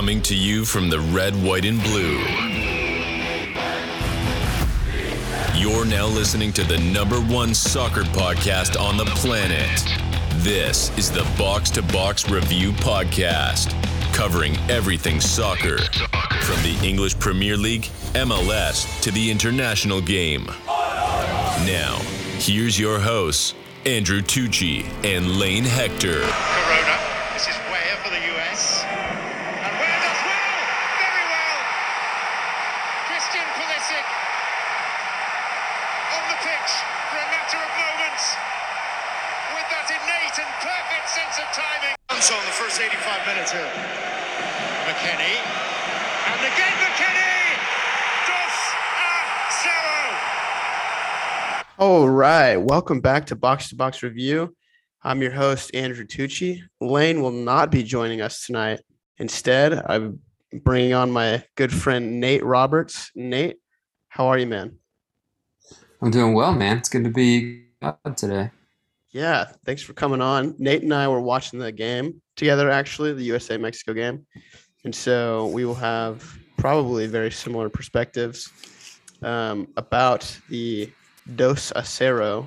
Coming to you from the red, white, and blue. You're now listening to the number one soccer podcast on the planet. This is the Box to Box Review Podcast, covering everything soccer from the English Premier League, MLS, to the international game. Now, here's your hosts, Andrew Tucci and Lane Hector. Corona. This is Weah for the US. And Weah does well! Very well! Christian Pulisic on the pitch for a matter of moments with that innate and perfect sense of timing. So in the first 85 minutes here. McKennie. And again McKennie! Dos a cero! All right, welcome back to Box to Box Review. I'm your host Andrew Tucci. Lane will not be joining us tonight. Instead, I'm bringing on my good friend Nate Roberts. Nate, how are you, man? I'm doing well, man. It's good to be on today. Yeah, thanks for coming on. Nate and I were watching the game together, actually, the USA Mexico game, and so we will have probably very similar perspectives um, about the Dos a Cero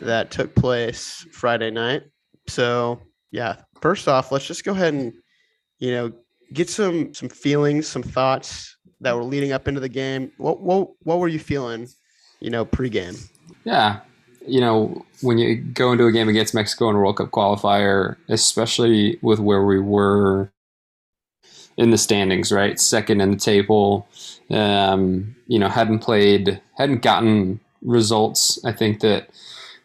that took place Friday night. So yeah, first off, let's just go ahead and you know get some some feelings, some thoughts that were leading up into the game. What what what were you feeling? You know, pregame. Yeah, you know, when you go into a game against Mexico in a World Cup qualifier, especially with where we were in the standings, right, second in the table, um, you know, hadn't played, hadn't gotten results. I think that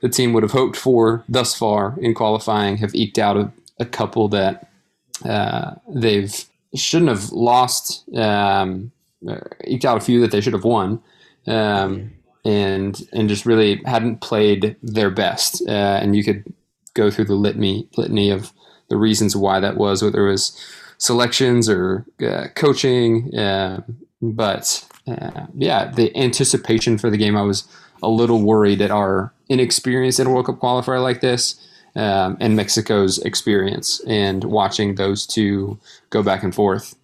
the team would have hoped for thus far in qualifying have eked out a, a couple that uh, they've shouldn't have lost. Um, eked out a few that they should have won, um, and and just really hadn't played their best. Uh, and you could go through the litany litany of the reasons why that was, whether it was selections or uh, coaching. Uh, but uh, yeah, the anticipation for the game, I was a little worried at our inexperience in a World Cup qualifier like this. Um, and Mexico's experience and watching those two go back and forth.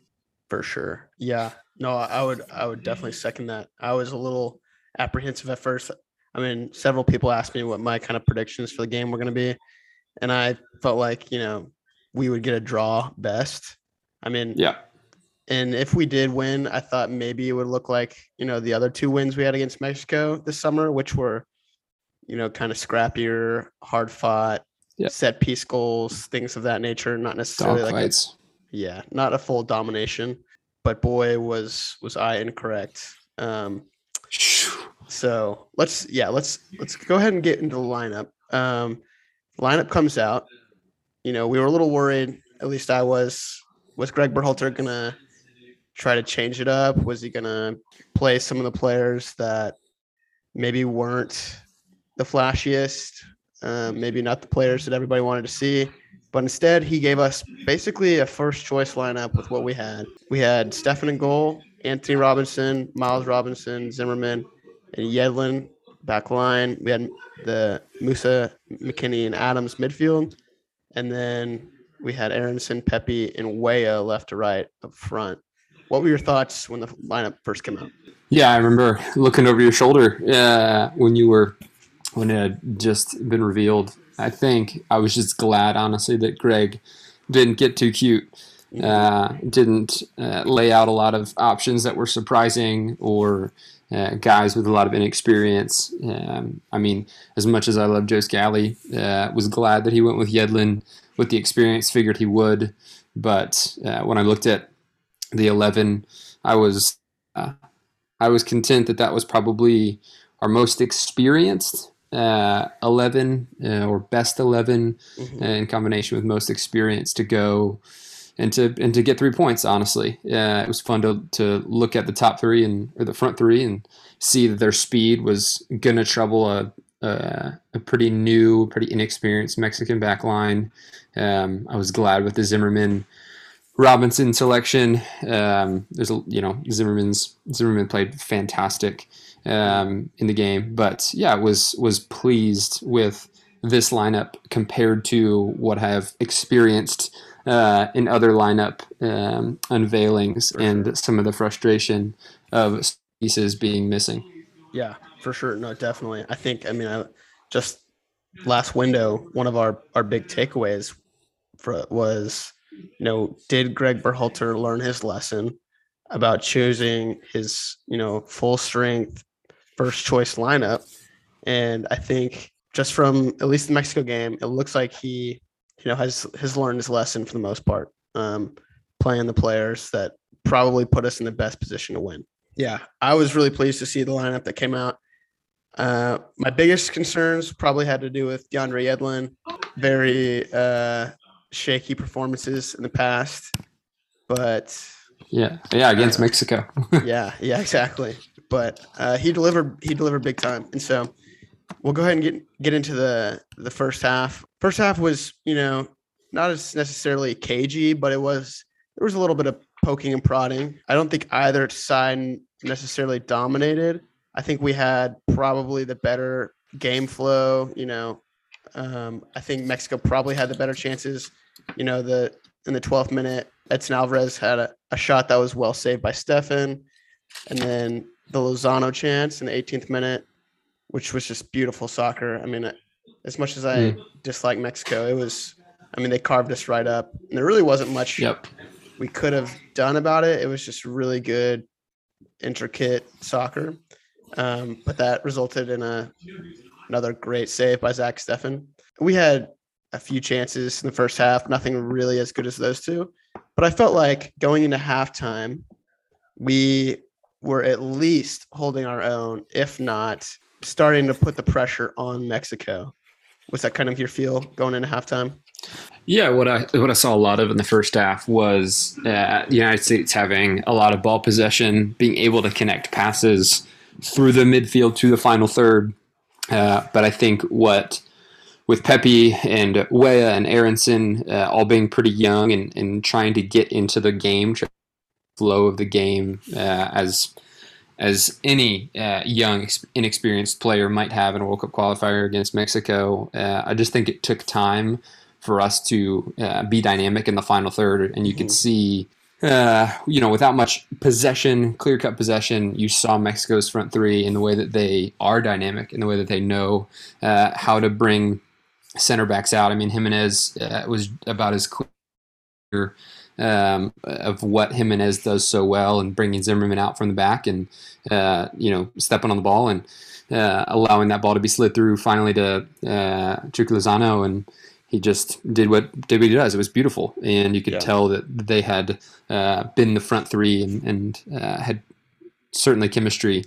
For sure. Yeah. No, I would I would definitely second that. I was a little apprehensive at first. I mean, several people asked me what my kind of predictions for the game were going to be, and I felt like, you know, we would get a draw best. I mean, Yeah. And if we did win, I thought maybe it would look like, you know, the other two wins we had against Mexico this summer, which were, you know, kind of scrappier, hard fought, Yeah. set piece goals, things of that nature, not necessarily Dog like a yeah, not a full domination, but boy was was I incorrect. Um, so let's yeah let's let's go ahead and get into the lineup. Um, lineup comes out. You know we were a little worried. At least I was. Was Greg Berhalter gonna try to change it up? Was he gonna play some of the players that maybe weren't the flashiest? Uh, maybe not the players that everybody wanted to see. But instead, he gave us basically a first choice lineup with what we had. We had Steffen and goal, Anthony Robinson, Miles Robinson, Zimmerman, and Yedlin back line. We had the Musah, McKennie, and Adams midfield. And then we had Aaronson, Pepi, and Weah left to right up front. What were your thoughts when the lineup first came out? Yeah, I remember looking over your shoulder uh, when you were when it had just been revealed. I think I was just glad, honestly, that Greg didn't get too cute. Uh, didn't uh, lay out a lot of options that were surprising or uh, guys with a lot of inexperience. Um, I mean, as much as I love Joe Scally, uh, was glad that he went with Yedlin with the experience. Figured he would, but uh, when I looked at the eleven, I was uh, I was content that that was probably our most experienced uh, 11 uh, or best 11 Mhm. uh, in combination with most experience to go and to and to get three points. Honestly, uh, it was fun to to look at the top three and or the front three and see that their speed was gonna trouble a a, a pretty new, pretty inexperienced Mexican back line. Um, I was glad with the Zimmerman Robinson selection. Um, there's a you know Zimmerman's Zimmerman played fantastic um, in the game, but yeah, was was pleased with this lineup compared to what I've experienced uh, in other lineup um, unveilings and some of the frustration of pieces being missing. Yeah, for sure. No, definitely. I think. I mean, I, just last window, one of our our big takeaways for was, you know, did Greg Berhalter learn his lesson about choosing his, you know, full strength first choice lineup? And I think just from at least the Mexico game, it looks like he, you know, has has learned his lesson for the most part. Um, playing the players that probably put us in the best position to win. Yeah, I was really pleased to see the lineup that came out. Uh, my biggest concerns probably had to do with DeAndre Yedlin. Very uh, shaky performances in the past, but yeah, yeah, against uh, Mexico. yeah, yeah, exactly. But uh, he delivered. He delivered big time, and so we'll go ahead and get get into the the first half. First half was, you know, not as necessarily cagey, but it was there was a little bit of poking and prodding. I don't think either side necessarily dominated. I think we had probably the better game flow. You know, um, I think Mexico probably had the better chances. You know, the in the 12th minute, Edson Alvarez had a, a shot that was well saved by Steffen, and then the Lozano chance in the 18th minute, which was just beautiful soccer. I mean, as much as I mm. dislike Mexico, it was. I mean, they carved us right up, and there really wasn't much yep. we could have done about it. It was just really good, intricate soccer. Um, but that resulted in a another great save by Zach Steffen. We had a few chances in the first half, nothing really as good as those two. But I felt like going into halftime, we were at least holding our own, if not starting to put the pressure on Mexico. Was that kind of your feel going into halftime? Yeah, what I what I saw a lot of in the first half was uh, the United States having a lot of ball possession, being able to connect passes through the midfield to the final third. Uh, but I think what with Pepi and Weah and Aaronson uh, all being pretty young and, and trying to get into the game, flow of the game uh, as as any uh, young, inexperienced player might have in a World Cup qualifier against Mexico. Uh, I just think it took time for us to uh, be dynamic in the final third, and you mm-hmm. can see uh, you know, without much possession, clear cut possession, you saw Mexico's front three in the way that they are dynamic, in the way that they know uh, how to bring center backs out. I mean, Jimenez uh, was about as clear um, of what Jimenez does so well and bringing Zimmerman out from the back and, uh, you know, stepping on the ball and uh, allowing that ball to be slid through finally to uh, Chucky Lozano and he just did what he does. It was beautiful, and you could yeah. tell that they had uh, been the front three and, and uh, had certainly chemistry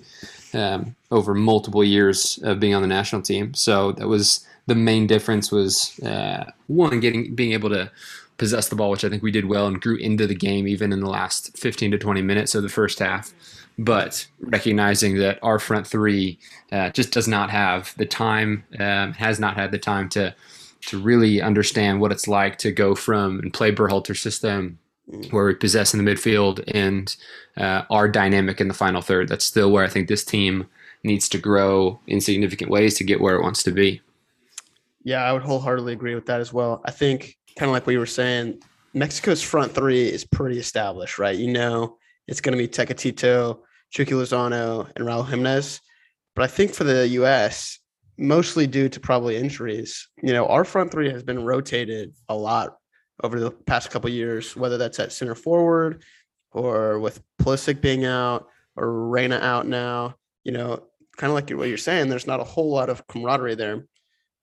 um, over multiple years of being on the national team. So that was the main difference. Was uh, one getting being able to possess the ball, which I think we did well and grew into the game even in the last 15 to 20 minutes of the first half. But recognizing that our front three uh, just does not have the time, um, has not had the time to to really understand what it's like to go from and play Berhalter system where we possess in the midfield and uh, are dynamic in the final third. That's still where I think this team needs to grow in significant ways to get where it wants to be. Yeah, I would wholeheartedly agree with that as well. I think kind of like we were saying, Mexico's front three is pretty established, right? You know, it's going to be Tecatito, Chucky Lozano, and Raul Jimenez. But I think for the U.S., mostly due to probably injuries. You know, our front three has been rotated a lot over the past couple years, whether that's at center forward or with Pulisic being out or Reyna out now. You know, kind of like what you're saying, there's not a whole lot of camaraderie there.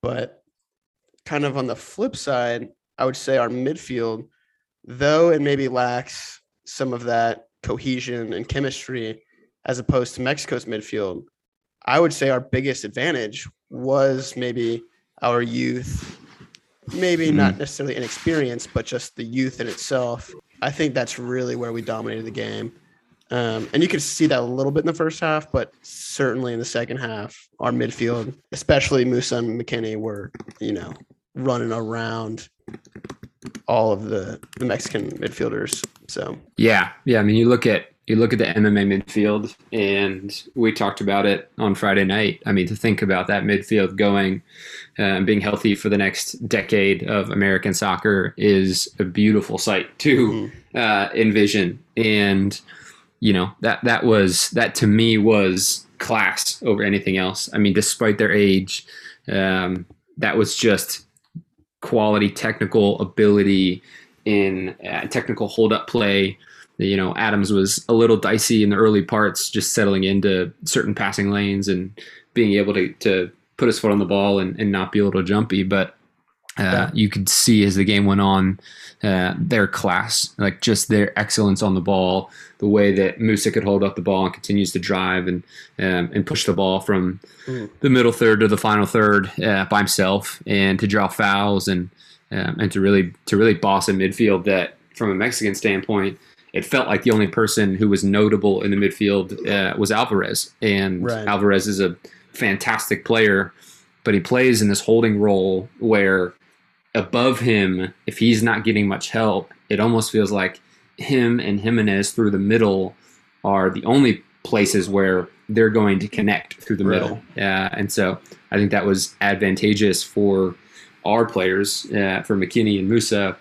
But kind of on the flip side, I would say our midfield, though it maybe lacks some of that cohesion and chemistry as opposed to Mexico's midfield, I would say our biggest advantage was maybe our youth, maybe mm-hmm. not necessarily inexperience, but just the youth in itself. I think that's really where we dominated the game. Um, and you could see that a little bit in the first half, but certainly in the second half, our midfield, especially Musah and McKennie, were, you know, running around all of the, the Mexican midfielders. So yeah, yeah. I mean, you look at you look at the MMA midfield, and we talked about it on Friday night. I mean, to think about that midfield going uh, and being healthy for the next decade of American soccer is a beautiful sight to mm-hmm. uh, envision. And you know that that was that to me was class over anything else. I mean, despite their age, um, that was just quality technical ability in uh, technical hold up play you know, Adams was a little dicey in the early parts, just settling into certain passing lanes and being able to, to put his foot on the ball and, and not be a little jumpy. But uh, you could see as the game went on, uh, their class, like just their excellence on the ball, the way that Musah could hold up the ball and continues to drive and um, and push the ball from mm. the middle third to the final third uh, by himself, and to draw fouls and um, and to really to really boss a midfield that, from a Mexican standpoint, it felt like the only person who was notable in the midfield uh, was Alvarez, and right. Alvarez is a fantastic player, but he plays in this holding role where above him, if he's not getting much help, it almost feels like him and Jimenez through the middle are the only places where they're going to connect through the right. middle. Uh, and so I think that was advantageous for our players, uh, for McKennie and Musah,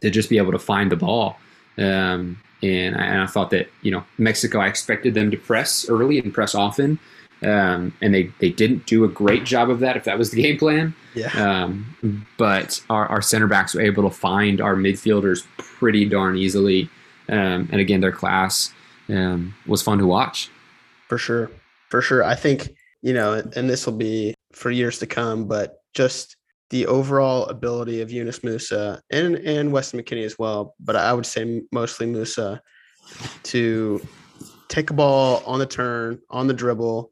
to just be able to find the ball. Um, and, I, and I thought that you know Mexico, I expected them to press early and press often, um, and they they didn't do a great job of that. If that was the game plan, yeah. Um, but our, our center backs were able to find our midfielders pretty darn easily, um, and again, their class um, was fun to watch. For sure, for sure. I think you know, and this will be for years to come, but just the overall ability of Yunus Musah and and Weston McKennie as well, but I would say mostly Musah to take a ball on the turn, on the dribble,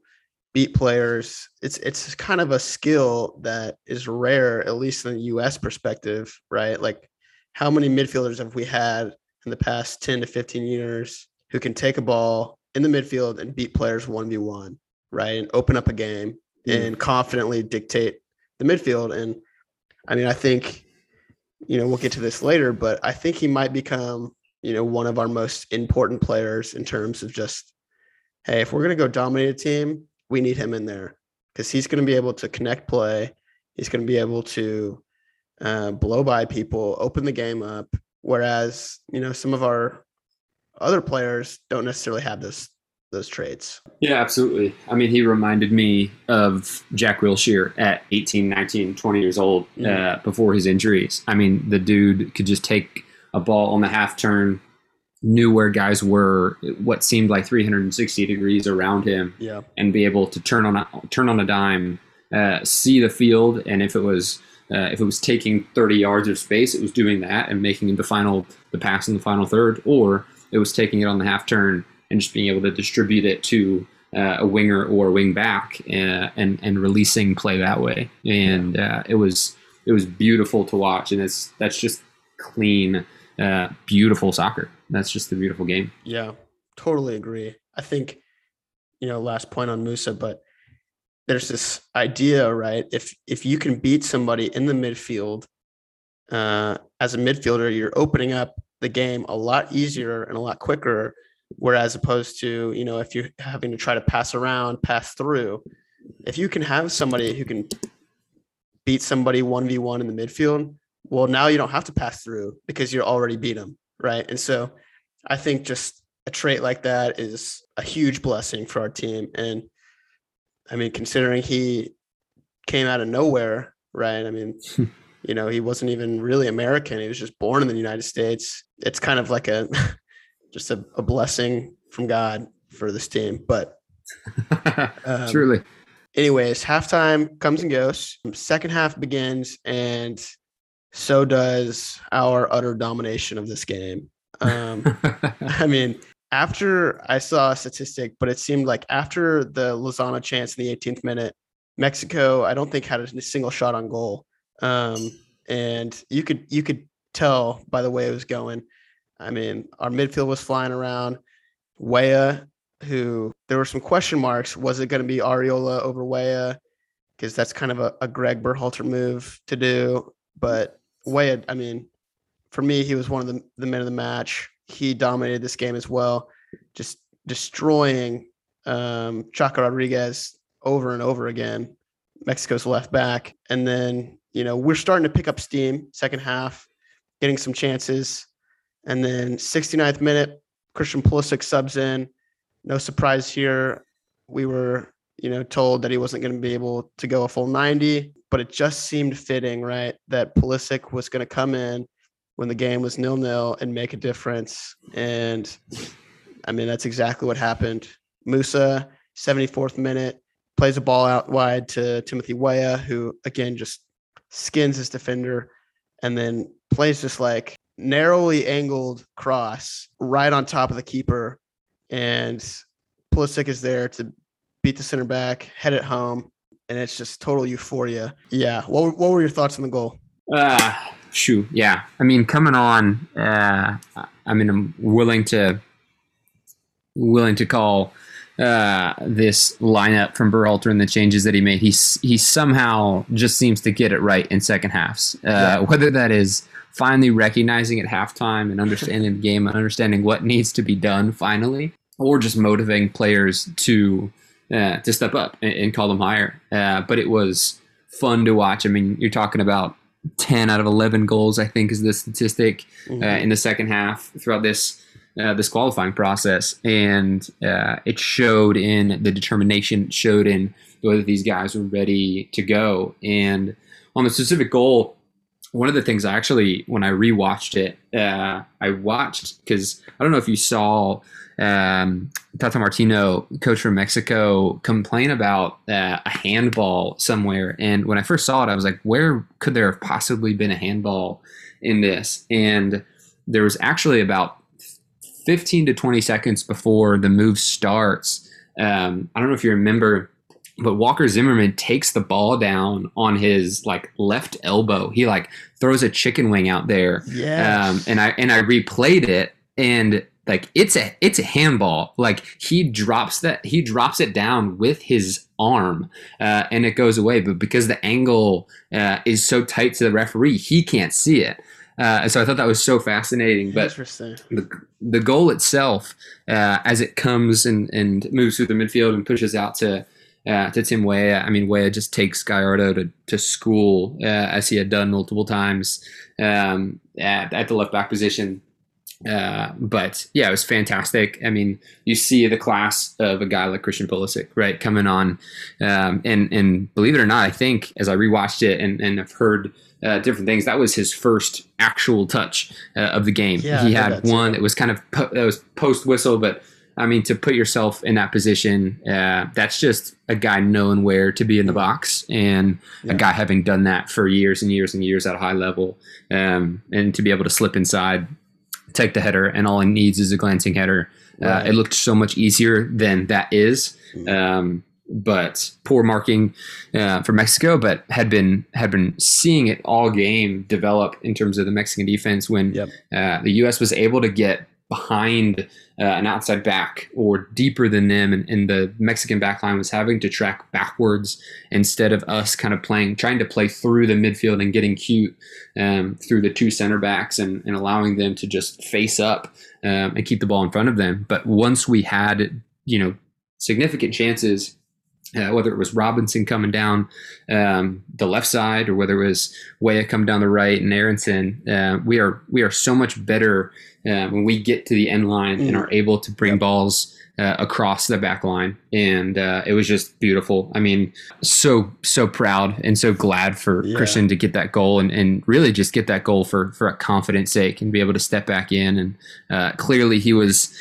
beat players. It's it's kind of a skill that is rare, at least in the US perspective, right? Like how many midfielders have we had in the past 10 to 15 years who can take a ball in the midfield and beat players 1v1, right? And open up a game mm. and confidently dictate the midfield. And I mean, I think, you know, we'll get to this later, but I think he might become, you know, one of our most important players in terms of just, hey, if we're going to go dominate a team, we need him in there because he's going to be able to connect play. He's going to be able to uh, blow by people, open the game up. Whereas, you know, some of our other players don't necessarily have this those traits. Yeah, absolutely. I mean, he reminded me of Jack Wilshere at 18, 19, 20 years old mm. uh, before his injuries. I mean, the dude could just take a ball on the half turn, knew where guys were, what seemed like 360 degrees around him, yeah. and be able to turn on a, turn on a dime, uh, see the field, and if it was uh, if it was taking 30 yards of space, it was doing that and making the final the pass in the final third, or it was taking it on the half turn and just being able to distribute it to uh, a winger or a wing back uh, and and releasing play that way. And uh, it was it was beautiful to watch, and it's that's just clean, uh, beautiful soccer. That's just a beautiful game. Yeah, totally agree. I think you know last point on Musah, but there's this idea, right? If if you can beat somebody in the midfield uh, as a midfielder, you're opening up the game a lot easier and a lot quicker Whereas opposed to, you know, if you're having to try to pass around, pass through, if you can have somebody who can beat somebody 1v1 in the midfield, well, now you don't have to pass through because you're already beat them. Right. And so I think just a trait like that is a huge blessing for our team. And I mean, considering he came out of nowhere, right? I mean, you know, he wasn't even really American. He was just born in the United States. It's kind of like a just a, a blessing from God for this team. But um, truly, anyways, halftime comes and goes. Second half begins, and so does our utter domination of this game. Um, I mean, after I saw a statistic, but it seemed like after the Lozano chance in the 18th minute, Mexico, I don't think had a single shot on goal. Um, and you could you could tell by the way it was going. I mean, our midfield was flying around. Weah, who there were some question marks. Was it going to be Arriola over Weah? Because that's kind of a, a Greg Berhalter move to do. But Weah, I mean, for me, he was one of the, the men of the match. He dominated this game as well. just destroying um, Chaka Rodriguez over and over again. Mexico's left back, and then you know we're starting to pick up steam second half, getting some chances, and then 69th minute, Christian Pulisic subs in. No surprise here. We were you know told that he wasn't going to be able to go a full 90, but it just seemed fitting, right, that Pulisic was going to come in when the game was nil nil and make a difference. And I mean, that's exactly what happened. Musah, 74th minute, plays a ball out wide to Timothy Weah, who again just skins his defender and then plays just like narrowly angled cross right on top of the keeper. And Pulisic is there to beat the center back, head it home, and it's just total euphoria. Yeah. What, what were your thoughts on the goal? Uh, shoot. Yeah. I mean, coming on, uh, I mean, I'm willing to willing to call uh, this lineup from Berhalter and the changes that he made. He he somehow just seems to get it right in second halves. Uh, yeah. Whether that is finally recognizing at halftime and understanding the game and understanding what needs to be done finally, or just motivating players to uh, to step up and, and call them higher. Uh, but it was fun to watch. I mean, you're talking about 10 out of 11 goals, I think, is the statistic mm-hmm. uh, in the second half throughout this uh, this qualifying process, and uh, it showed in the determination. It showed in whether these guys were ready to go. And on the specific goal, one of the things I actually, when I rewatched it, uh, I watched because I don't know if you saw um, Tata Martino, coach from Mexico, complain about uh, a handball somewhere. And when I first saw it, I was like, where could there have possibly been a handball in this? And there was actually about 15 to 20 seconds before the move starts. Um, I don't know if you remember, but Walker Zimmerman takes the ball down on his like left elbow. He like throws a chicken wing out there. Yeah. Um, and I and I replayed it and like it's a it's a handball like he drops that he drops it down with his arm uh, and it goes away but because the angle uh, is so tight to the referee he can't see it uh, so I thought that was so fascinating. But the, the goal itself, uh, as it comes and, and moves through the midfield and pushes out to uh, to Tim Weah, I mean, Weah just takes Gallardo to, to school uh, as he had done multiple times um, at, at the left back position. Uh, but yeah, it was fantastic. I mean, you see the class of a guy like Christian Pulisic, right, coming on, um, and and believe it or not, I think as I rewatched it and and have heard uh, different things, that was his first actual touch uh, of the game. Yeah, he had one that was kind of po- that was post whistle, but I mean, to put yourself in that position, uh, that's just a guy knowing where to be in the box and yeah. a guy having done that for years and years and years at a high level. Um, and to be able to slip inside take the header, and all it needs is a glancing header. Uh, right. Uh, it looked so much easier than that is. Mm-hmm. Um, but poor marking uh, for Mexico, but had been had been seeing it all game develop in terms of the Mexican defense when yep. uh, the U.S. was able to get behind uh, an outside back or deeper than them, and, and the Mexican backline was having to track backwards instead of us kind of playing, trying to play through the midfield and getting cute um, through the two center backs and, and allowing them to just face up um, and keep the ball in front of them. But once we had, you know, significant chances uh, whether it was Robinson coming down um, the left side or whether it was Weah coming down the right and Aaronson, uh, we are we are so much better uh, when we get to the end line mm. and are able to bring yep. balls uh, across the back line, and uh, it was just beautiful. I mean, so so proud and so glad for yeah. Christian to get that goal and, and really just get that goal for for a confidence sake and be able to step back in and uh, clearly he was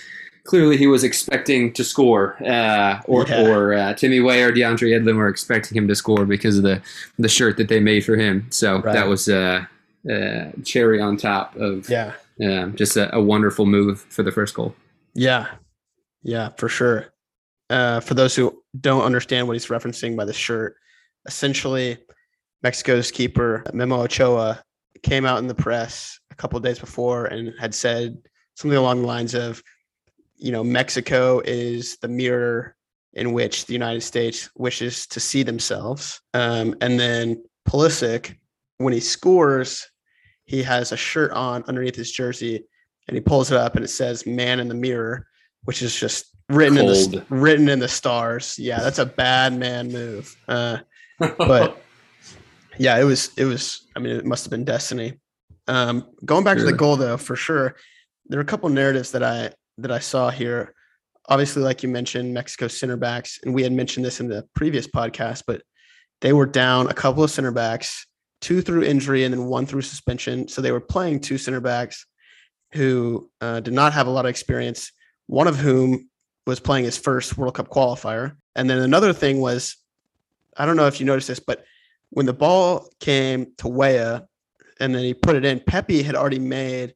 clearly he was expecting to score, uh, or yeah. or uh, Timmy Weah or DeAndre Yedlin were expecting him to score because of the the shirt that they made for him. So right. that was uh, uh, cherry on top of yeah, um, just a, a, wonderful move for the first goal. Yeah, yeah, for sure. Uh, for those who don't understand what he's referencing by the shirt, essentially, Mexico's keeper Memo Ochoa came out in the press a couple days before and had said something along the lines of you know, Mexico is the mirror in which the United States wishes to see themselves. Um, and then Pulisic, when he scores, he has a shirt on underneath his jersey and he pulls it up and it says man in the mirror. which is just written in the written in the stars. Yeah, that's a bad man move. Uh, but yeah, it was it was. I mean, it must have been destiny. Um, going back to the goal though, for sure, there are a couple narratives that I that I saw here. Obviously, like you mentioned, Mexico center backs, and we had mentioned this in the previous podcast, but they were down a couple of center backs, two through injury and then one through suspension. So they were playing two center backs who uh, did not have a lot of experience. One of whom was playing his first World Cup qualifier, and then another thing was, I don't know if you noticed this, but when the ball came to Weah and then he put it in, Pepi had already made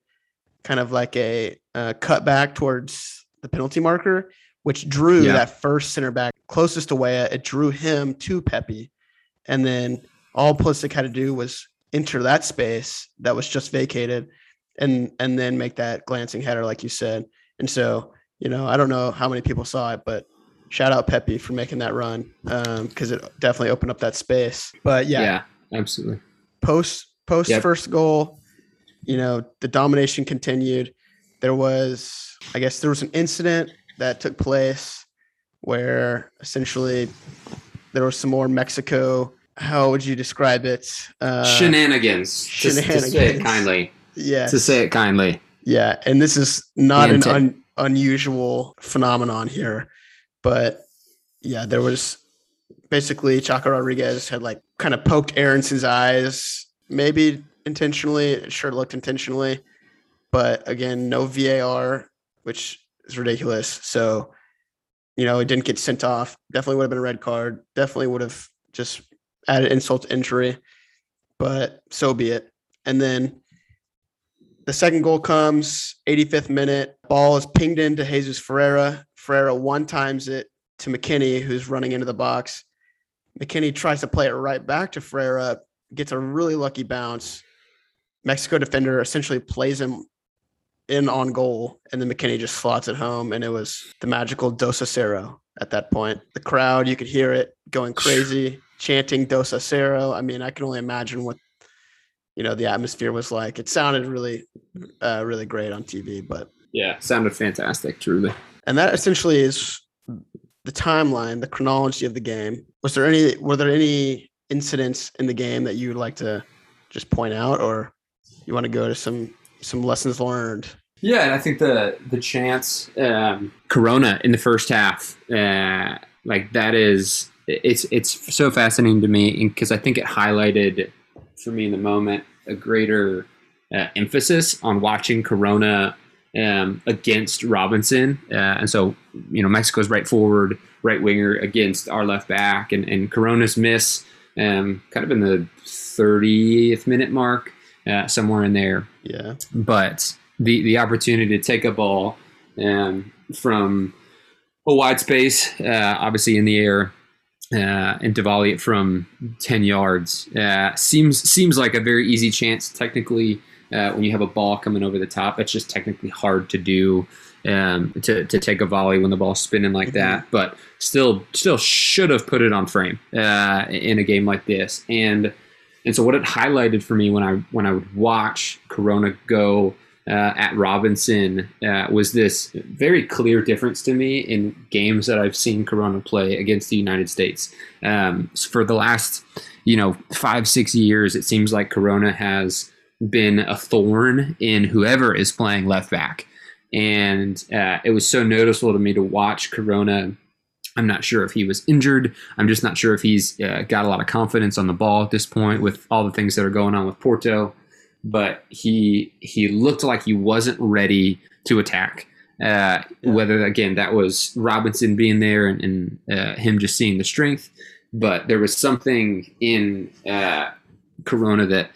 kind of like a uh, cut back towards the penalty marker, which drew Yeah. that first center back closest to Weah. It drew him to Pepi. And then all Pulisic had to do was enter that space that was just vacated and and then make that glancing header, like you said. And so, you know, I don't know how many people saw it, but shout out Pepi for making that run because it definitely opened up that space. But yeah, yeah, absolutely. post post Yep. first goal, you know, the domination continued. There was, I guess, there was an incident that took place where essentially there was some more Mexico. How would you describe it? Uh, shenanigans. To, to say it shenanigans. kindly. yeah, To say it kindly. yeah, and this is not an un- unusual phenomenon here, but yeah, there was basically Chaka Rodriguez had like kind of poked Aaronson's eyes, maybe intentionally. It sure looked intentionally, but again, no VAR, which is ridiculous. So, you know, it didn't get sent off. Definitely would have been a red card. Definitely would have just added insult to injury, but so be it. And then the second goal comes 85th minute. Ball is pinged into Jesus Ferreira. Ferreira one times it to McKennie, who's running into the box. McKennie tries to play it right back to Ferreira, gets a really lucky bounce. Mexico defender essentially plays him in on goal, and then McKennie just slots it home. And it was the magical Dos a Cero at that point. The crowd, you could hear it going crazy, chanting Dos a Cero. I mean, I can only imagine what you know the atmosphere was like. It sounded really, uh, really great on TV, but Yeah, sounded fantastic, truly. and that essentially is the timeline, the chronology of the game. Was there any were there any incidents in the game that you would like to just point out or you want to go to some some lessons learned? Yeah, and I think the the chance um, Corona in the first half, uh, like that is it's it's so fascinating to me because I think it highlighted for me in the moment a greater uh, emphasis on watching Corona um, against Robinson, uh, and so you know Mexico's right forward, right winger against our left back, and and Corona's miss um, kind of in the 30th minute mark, uh, somewhere in there Yeah. but the the opportunity to take a ball um, from a wide space, uh, obviously in the air, uh, and to volley it from ten yards uh, seems seems like a very easy chance. Technically, uh, when you have a ball coming over the top, it's just technically hard to do. Um, to, to take a volley when the ball's spinning like that, but still still should have put it on frame uh, in a game like this. And and so what it highlighted for me when I when I would watch Corona go uh, at Robinson uh, was this very clear difference to me in games that I've seen Corona play against the United States. Um, for the last you know five six years, it seems like Corona has been a thorn in whoever is playing left back, and uh, it was so noticeable to me to watch Corona. I'm not sure if he was injured. I'm just not sure if he's uh, got a lot of confidence on the ball at this point with all the things that are going on with Porto. But he he looked like he wasn't ready to attack. Uh. Whether again that was Robinson being there and, and uh, him just seeing the strength, but there was something in uh, Corona that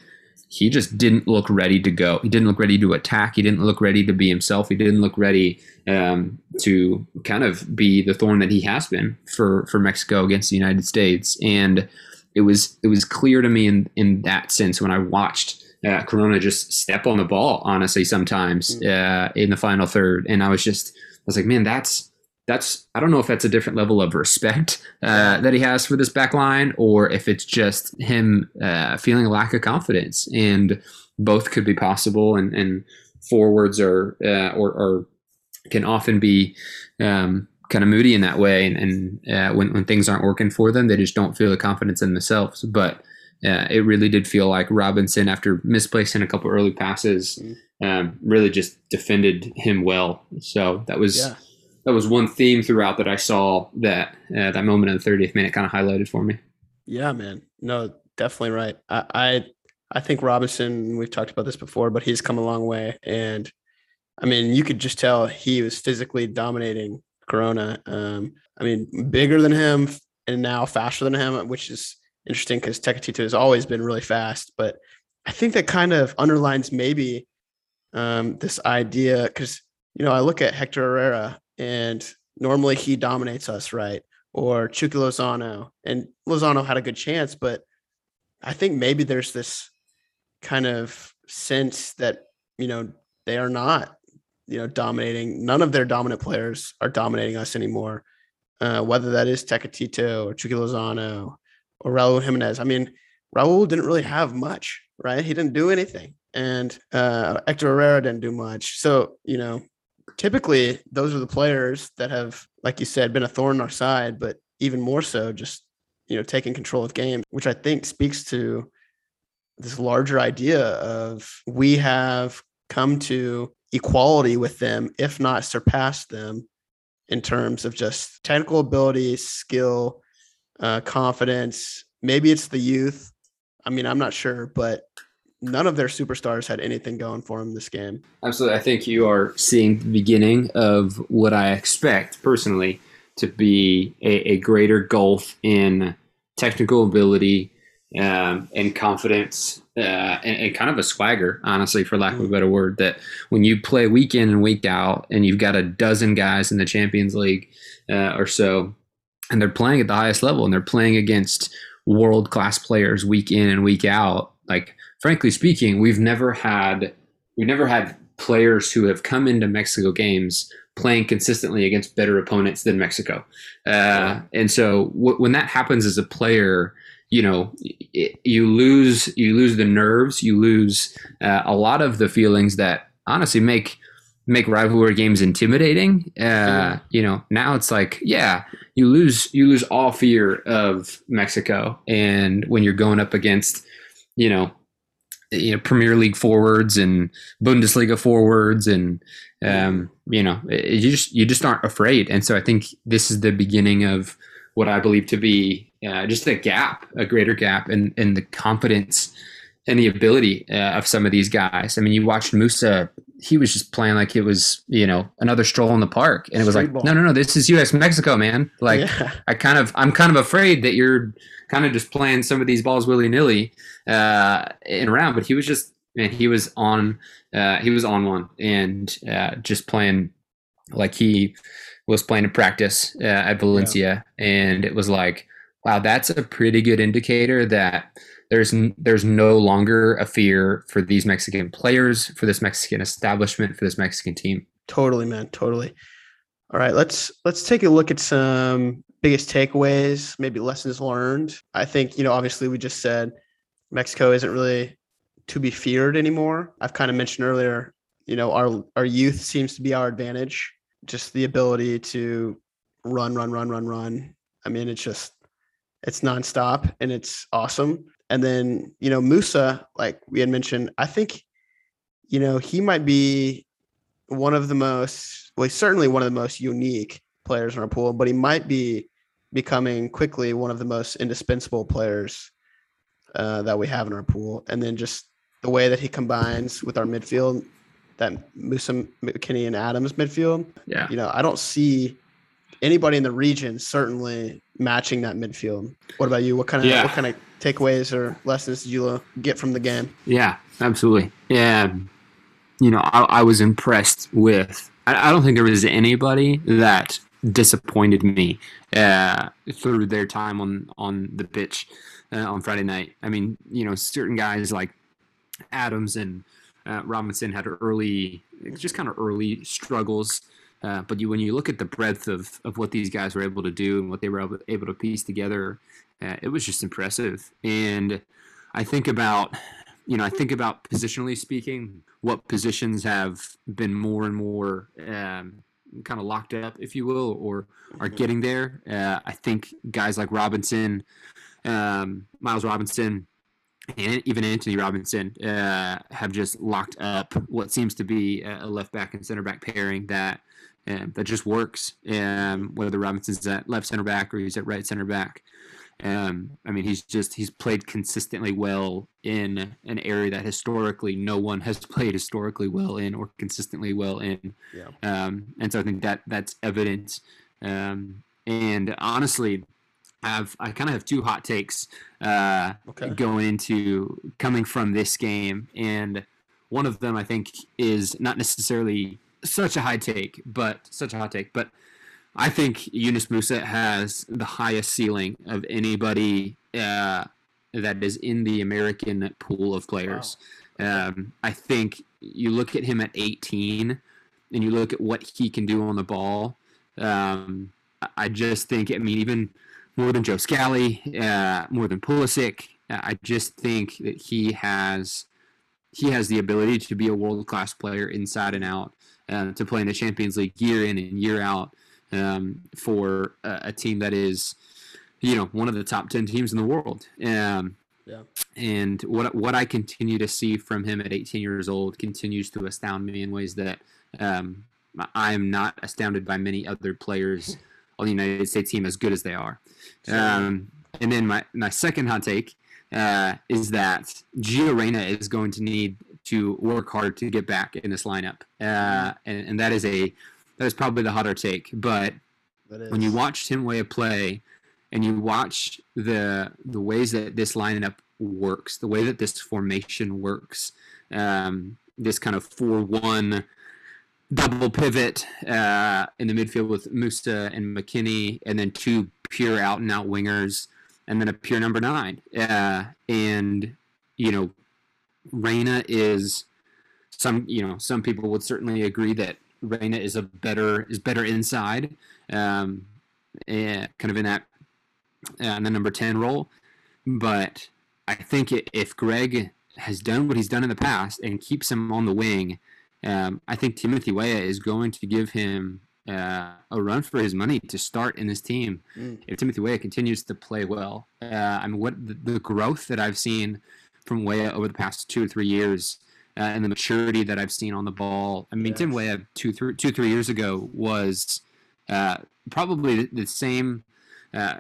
he just didn't look ready to go. He didn't look ready to attack. He didn't look ready to be himself. He didn't look ready um, to kind of be the thorn that he has been for for Mexico against the United States. And it was it was clear to me in in that sense when I watched uh, Corona just step on the ball. Honestly, sometimes uh, in the final third, and I was just I was like, man, that's that's I don't know if that's a different level of respect uh, that he has for this back line, or if it's just him uh, feeling a lack of confidence. And both could be possible. And, and forwards are uh, or, or can often be um, kind of moody in that way, and, and uh, when when things aren't working for them, they just don't feel the confidence in themselves. But uh, it really did feel like Robinson, after misplacing a couple early passes, mm-hmm. um, really just defended him well. So that was yeah. That was one theme throughout that I saw that uh, that moment in the 30th minute kind of highlighted for me. Yeah, man. No, definitely right. I, I I think Robinson. We've talked about this before, but he's come a long way, and I mean, you could just tell he was physically dominating Corona. Um, I mean, bigger than him and now faster than him, which is interesting because Tecatito has always been really fast. But I think that kind of underlines maybe um, this idea because you know I look at Hector Herrera and normally he dominates us, right? Or Chucky Lozano, and Lozano had a good chance, but I think maybe there's this kind of sense that you know they are not you know dominating. None of their dominant players are dominating us anymore. Uh, whether that is Tecatito or Chucky Lozano or Raul Jimenez. I mean, Raul didn't really have much, right? He didn't do anything. And uh, Hector Herrera didn't do much. So, you know, typically those are the players that have, like you said, been a thorn in our side, but even more so just, you know, taking control of game, which I think speaks to this larger idea of we have come to equality with them, if not surpassed them in terms of just technical ability, skill, uh, confidence. Maybe it's the youth. I mean, I'm not sure, but none of their superstars had anything going for them this game. Absolutely. I think you are seeing the beginning of what I expect personally to be a, a greater gulf in technical ability um, and confidence uh, and, and, kind of a swagger, honestly, for lack of a better word. That when you play week in and week out and you've got a dozen guys in the Champions League uh, or so and they're playing at the highest level and they're playing against world class players week in and week out. Like, frankly speaking, we've never had we've never had players who have come into Mexico games playing consistently against better opponents than Mexico. Uh, and so w- when that happens as a player, you know, it, you lose you lose the nerves, you lose uh, a lot of the feelings that honestly make make rivalry games intimidating. Uh, you know, now it's like, yeah, you lose you lose all fear of Mexico, and when you're going up against, you know, you know Premier League forwards and Bundesliga forwards, and um, you know, you just you just aren't afraid. And so I think this is the beginning of what I believe to be uh, just a gap, a greater gap in in the confidence and the ability uh, of some of these guys. I mean, you watched Musah he was just playing like it was you know another stroll in the park and it was like ball. no no no this is us mexico man like yeah. i kind of i'm kind of afraid that you're kind of just playing some of these balls willy-nilly uh in round but he was just man he was on uh he was on one and uh just playing like he was playing in practice uh, at valencia yeah. and it was like wow that's a pretty good indicator that there's there's no longer a fear for these Mexican players, for this Mexican establishment, for this Mexican team. Totally, man. Totally. All right, let's let's take a look at some biggest takeaways, maybe lessons learned. I think you know, obviously, we just said Mexico isn't really to be feared anymore. I've kind of mentioned earlier, you know, our our youth seems to be our advantage. Just the ability to run, run, run, run, run. I mean, it's just it's nonstop and it's awesome. And then, you know, Musah, like we had mentioned, I think, you know, he might be one of the most, well, certainly one of the most unique players in our pool, but he might be becoming quickly one of the most indispensable players uh, that we have in our pool. And then just the way that he combines with our midfield, that Musah, McKennie and Adams midfield. Yeah. You know, I don't see anybody in the region certainly matching that midfield. What about you? What kind of yeah. what kind of takeaways or lessons you get from the game? Yeah, absolutely. Yeah, you know, I, I was impressed with. I, I, don't think there was anybody that disappointed me uh, through their time on on the pitch uh, on Friday night. I mean, you know, certain guys like Adams and uh, Robinson had early, just kind of early struggles. Uh, but you, when you look at the breadth of, of what these guys were able to do and what they were able, able to piece together, uh, it was just impressive. And I think about, you know, I think about positionally speaking, what positions have been more and more um, kind of locked up, if you will, or are getting there. Uh, I think guys like Robinson, um, Miles Robinson, and even Anthony Robinson uh, have just locked up what seems to be a left back and center back pairing that um, that just works. Um, whether Robinson's at left center back or he's at right center back. Um, I mean, he's just he's played consistently well in an area that historically no one has played historically well in or consistently well in. Yeah. Um, and so I think that that's evident. Um, and honestly, I have I kind of have two hot takes uh, Okay. going into coming from this game, and one of them I think is not necessarily such a high take, but such a hot take, but I think Yunus Musah has the highest ceiling of anybody uh, that is in the American pool of players. Um, I think you look at him at 18, and you look at what he can do on the ball. Um, I- I just think, I mean, even more than Joe Scally, uh, more than Pulisic, uh, I just think that he has he has the ability to be a world class player inside and out, uh, to play in the Champions League year in and year out um, for a, a team that is, you know, one of the top ten teams in the world. Um, Yeah. and what what I continue to see from him at 18 years old continues to astound me in ways that um, I am not astounded by many other players on the United States team as good as they are. Um, and then my, my second hot take uh, is that Gio Reyna is going to need to work hard to get back in this lineup, uh, and, and that is a that is probably the hotter take. But when you watch Tim Weah play, and you watch the the ways that this lineup works, the way that this formation works, um, this kind of four one double pivot uh, in the midfield with Musah and McKennie, and then two pure out and out wingers, and then a pure number nine. Uh, and you know, Reyna is some. You know, some people would certainly agree that Reyna is a better is better inside, um, and kind of in that uh, in the number ten role. But I think if Greg has done what he's done in the past and keeps him on the wing, um, I think Timothy Weah is going to give him uh, a run for his money to start in this team. Mm. If Timothy Weah continues to play well, uh, I mean, what the, the growth that I've seen from Weah over the past two or three years, uh, and the maturity that I've seen on the ball. I mean, Tim Yes. Weah two, three, two, three years ago was uh, probably the same. Uh,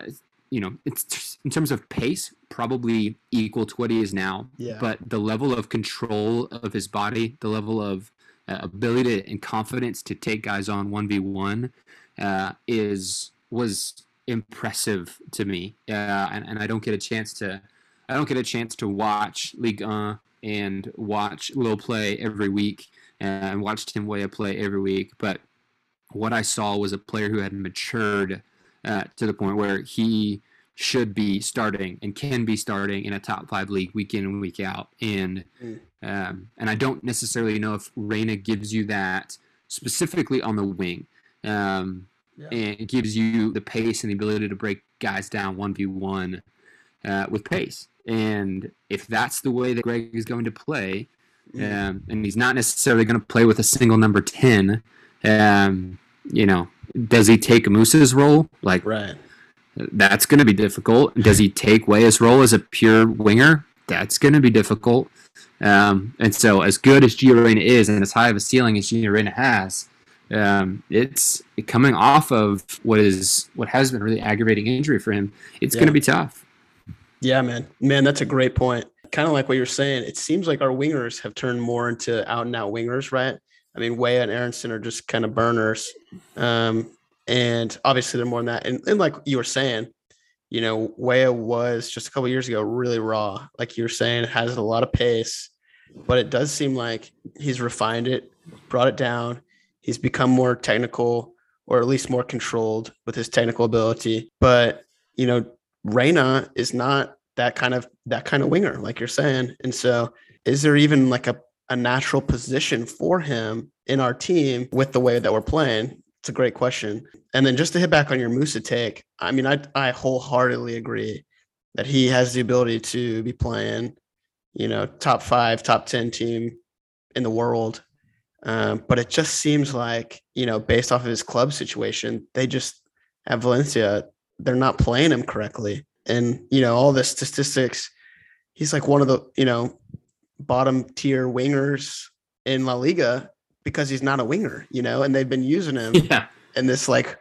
you know, it's in terms of pace, probably equal to what he is now Yeah. but the level of control of his body, the level of uh, ability and confidence to take guys on one v one, is was impressive to me. Uh, and, and I don't get a chance to, I don't get a chance to watch Ligue 1 and watch Lille play every week and watch Tim Weah play every week. But what I saw was a player who had matured uh, to the point where he should be starting and can be starting in a top five league week in and week out. And Mm. um, and I don't necessarily know if Reyna gives you that specifically on the wing. Um, Yeah. And it gives you the pace and the ability to break guys down one v one uh, with pace. And if that's the way that Greg is going to play, um, and he's not necessarily going to play with a single number ten, um, you know, does he take Moose's role? Like Right. that's going to be difficult. Does he take Weah's role as a pure winger? That's going to be difficult. Um, and so, as good as Gio Reyna is, and as high of a ceiling as Gio Reyna has, um, it's coming off of what is what has been a really aggravating injury for him. It's going to be tough. Yeah, man. Man, that's a great point. Kind of like what you're saying. It seems like our wingers have turned more into out and out wingers, right? I mean, Weah and Aaronson are just kind of burners. Um, and obviously they're more than that. And, and like you were saying, you know, Weah was just a couple years ago really raw. Like you were saying, has a lot of pace, but it does seem like he's refined it, brought it down. He's become more technical or at least more controlled with his technical ability. But, you know, Reyna is not that kind of that kind of winger, like you're saying. And so is there even like a, a natural position for him in our team with the way that we're playing? It's a great question. And then just to hit back on your Musah take, I mean, I I wholeheartedly agree that he has the ability to be playing, you know, top five, top ten team in the world. Um, but it just seems like, you know, based off of his club situation, they just at Valencia, they're not playing him correctly. And, you know, all the statistics, he's like one of the, you know, bottom tier wingers in La Liga because he's not a winger, you know, and they've been using him Yeah. in this like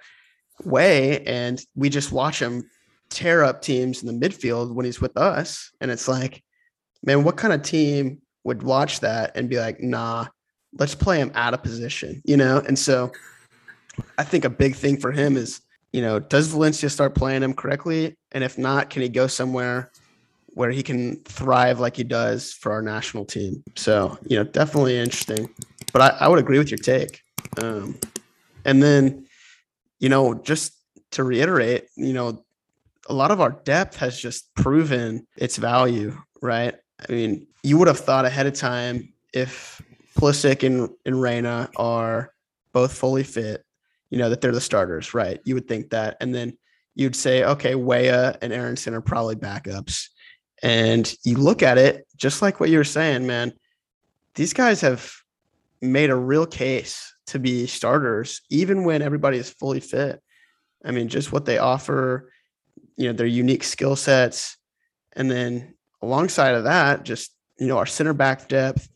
way. And we just watch him tear up teams in the midfield when he's with us. And it's like, man, what kind of team would watch that and be like, nah, let's play him out of position, you know? And so I think a big thing for him is, you know, does Valencia start playing him correctly? And if not, can he go somewhere where he can thrive like he does for our national team? So, you know, definitely interesting. But I, I would agree with your take. Um, and then, you know, just to reiterate, you know, a lot of our depth has just proven its value, right? I mean, you would have thought ahead of time if Pulisic and, and Reyna are both fully fit, you know, that they're the starters, right? You would think that. And then you'd say, okay, Weah and Aaronson are probably backups. And you look at it, just like what you were saying, man, these guys have made a real case to be starters, even when everybody is fully fit. I mean, just what they offer, you know, their unique skill sets. And then alongside of that, just, you know, our center back depth,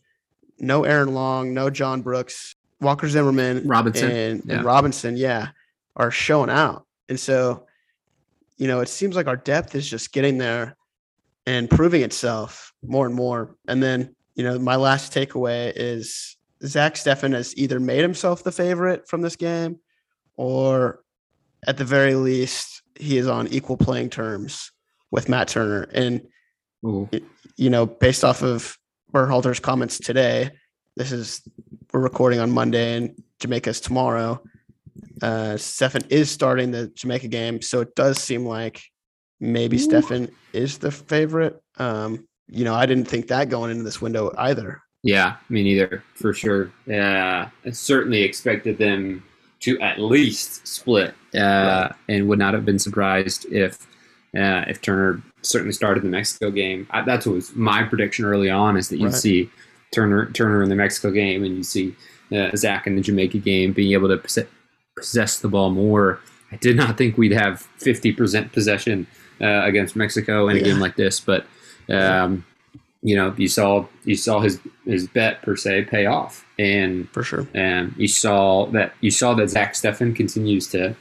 no Aaron Long, no John Brooks, Walker Zimmerman, Robinson. and, Yeah. and Robinson, yeah, are showing out. And so, you know, it seems like our depth is just getting there and proving itself more and more. And then, you know, my last takeaway is Zach Steffen has either made himself the favorite from this game or at the very least, he is on equal playing terms with Matt Turner. And Ooh. you know, based off of Berhalter's comments today, this is we're recording on Monday and Jamaica's tomorrow. Uh, Steffen is starting the Jamaica game, so it does seem like maybe Steffen is the favorite. Um, you know, I didn't think that going into this window either. Yeah, me neither, for sure. Uh, I certainly expected them to at least split, uh, Right. and would not have been surprised if uh, if Turner certainly started the Mexico game. I, that's what was my prediction early on is that you'd Right. see Turner Turner in the Mexico game, and you see uh, Zach in the Jamaica game being able to possess, the ball more. I did not think we'd have fifty percent possession uh, against Mexico in a Yeah. game like this, but. Um, you know, you saw you saw his his bet per se pay off, and For sure. and you saw that you saw that Zach Steffen continues to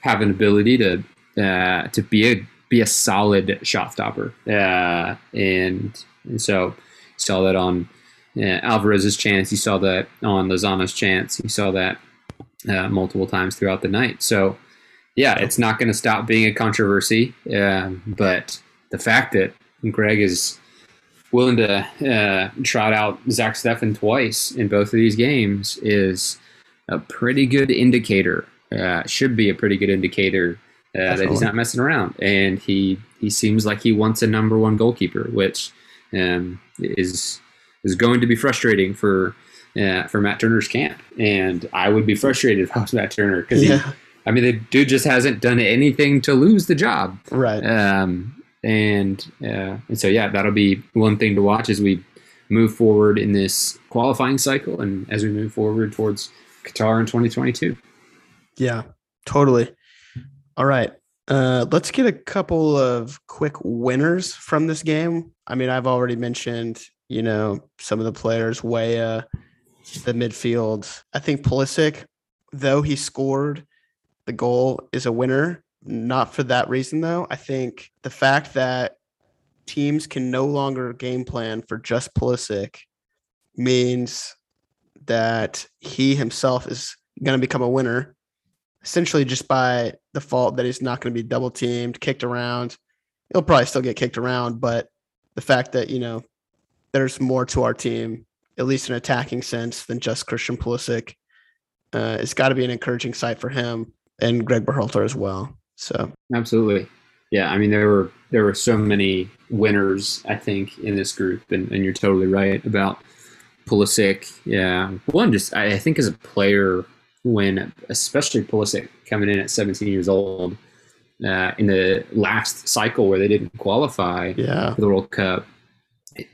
have an ability to uh, to be a be a solid shot stopper, uh, and and so you saw that on uh, Alvarez's chance, you saw that on Lozano's chance, you saw that uh, multiple times throughout the night. So yeah, it's not going to stop being a controversy, um, but the fact that Greg is willing to uh, trot out Zach Steffen twice in both of these games is a pretty good indicator. Uh, should be a pretty good indicator uh, that he's not messing around, and he he seems like he wants a number one goalkeeper, which um, is is going to be frustrating for uh, for Matt Turner's camp. And I would be frustrated if I was Matt Turner because Yeah. I mean the dude just hasn't done anything to lose the job. Right. Um, and uh, and so yeah, that'll be one thing to watch as we move forward in this qualifying cycle, and as we move forward towards Qatar in 2022. Yeah, totally. All right. Uh, let's get a couple of quick winners from this game. I mean, I've already mentioned, you know, some of the players, Weah, the midfield. I think Pulisic, though he scored the goal, is a winner. Not for that reason, though. I think the fact that teams can no longer game plan for just Pulisic means that he himself is going to become a winner essentially just by the fault that he's not going to be double teamed, kicked around. He'll probably still get kicked around, but the fact that, you know, there's more to our team, at least in attacking sense, than just Christian Pulisic, uh, it's got to be an encouraging sight for him and Greg Berhalter as well. So, Absolutely. Yeah, I mean there were there were so many winners I think in this group, and, and you're totally right about Pulisic. Yeah, one just I I think as a player when especially Pulisic coming in at 17 years old uh, in the last cycle where they didn't qualify yeah, for the World Cup.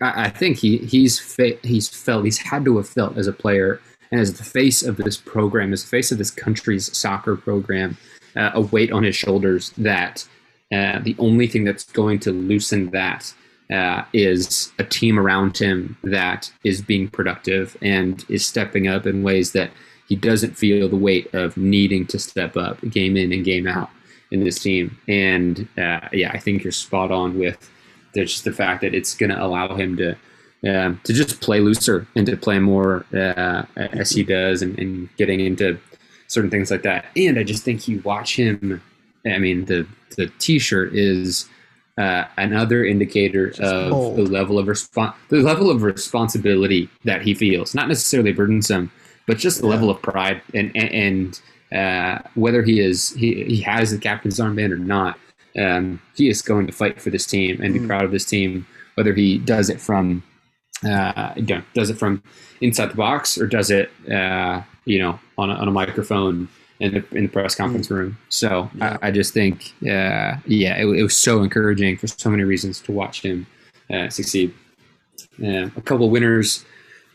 I, think he he's fe- he's felt he's had to have felt as a player and as the face of this program, as the face of this country's soccer program, uh, a weight on his shoulders that uh, the only thing that's going to loosen that uh, is a team around him that is being productive and is stepping up in ways that he doesn't feel the weight of needing to step up game in and game out in this team. And uh, yeah, I think you're spot on with just the fact that it's going to allow him to uh, to just play looser and to play more uh, as he does, and, and, getting into certain things like that. And I just think you watch him. I mean, the the T-shirt is uh, another indicator just of the level of respons- the level of responsibility that he feels. Not necessarily burdensome, but just the yeah. level of pride and and, and uh, whether he is he, he has the captain's armband or not, um, he is going to fight for this team and be mm. proud of this team. Whether he does it from uh, you know, does it from inside the box or does it uh, you know on a, on a microphone in the in the press conference mm. room. So yeah. I, I, just think uh, yeah, it, it, was so encouraging for so many reasons to watch him uh, succeed. a couple winners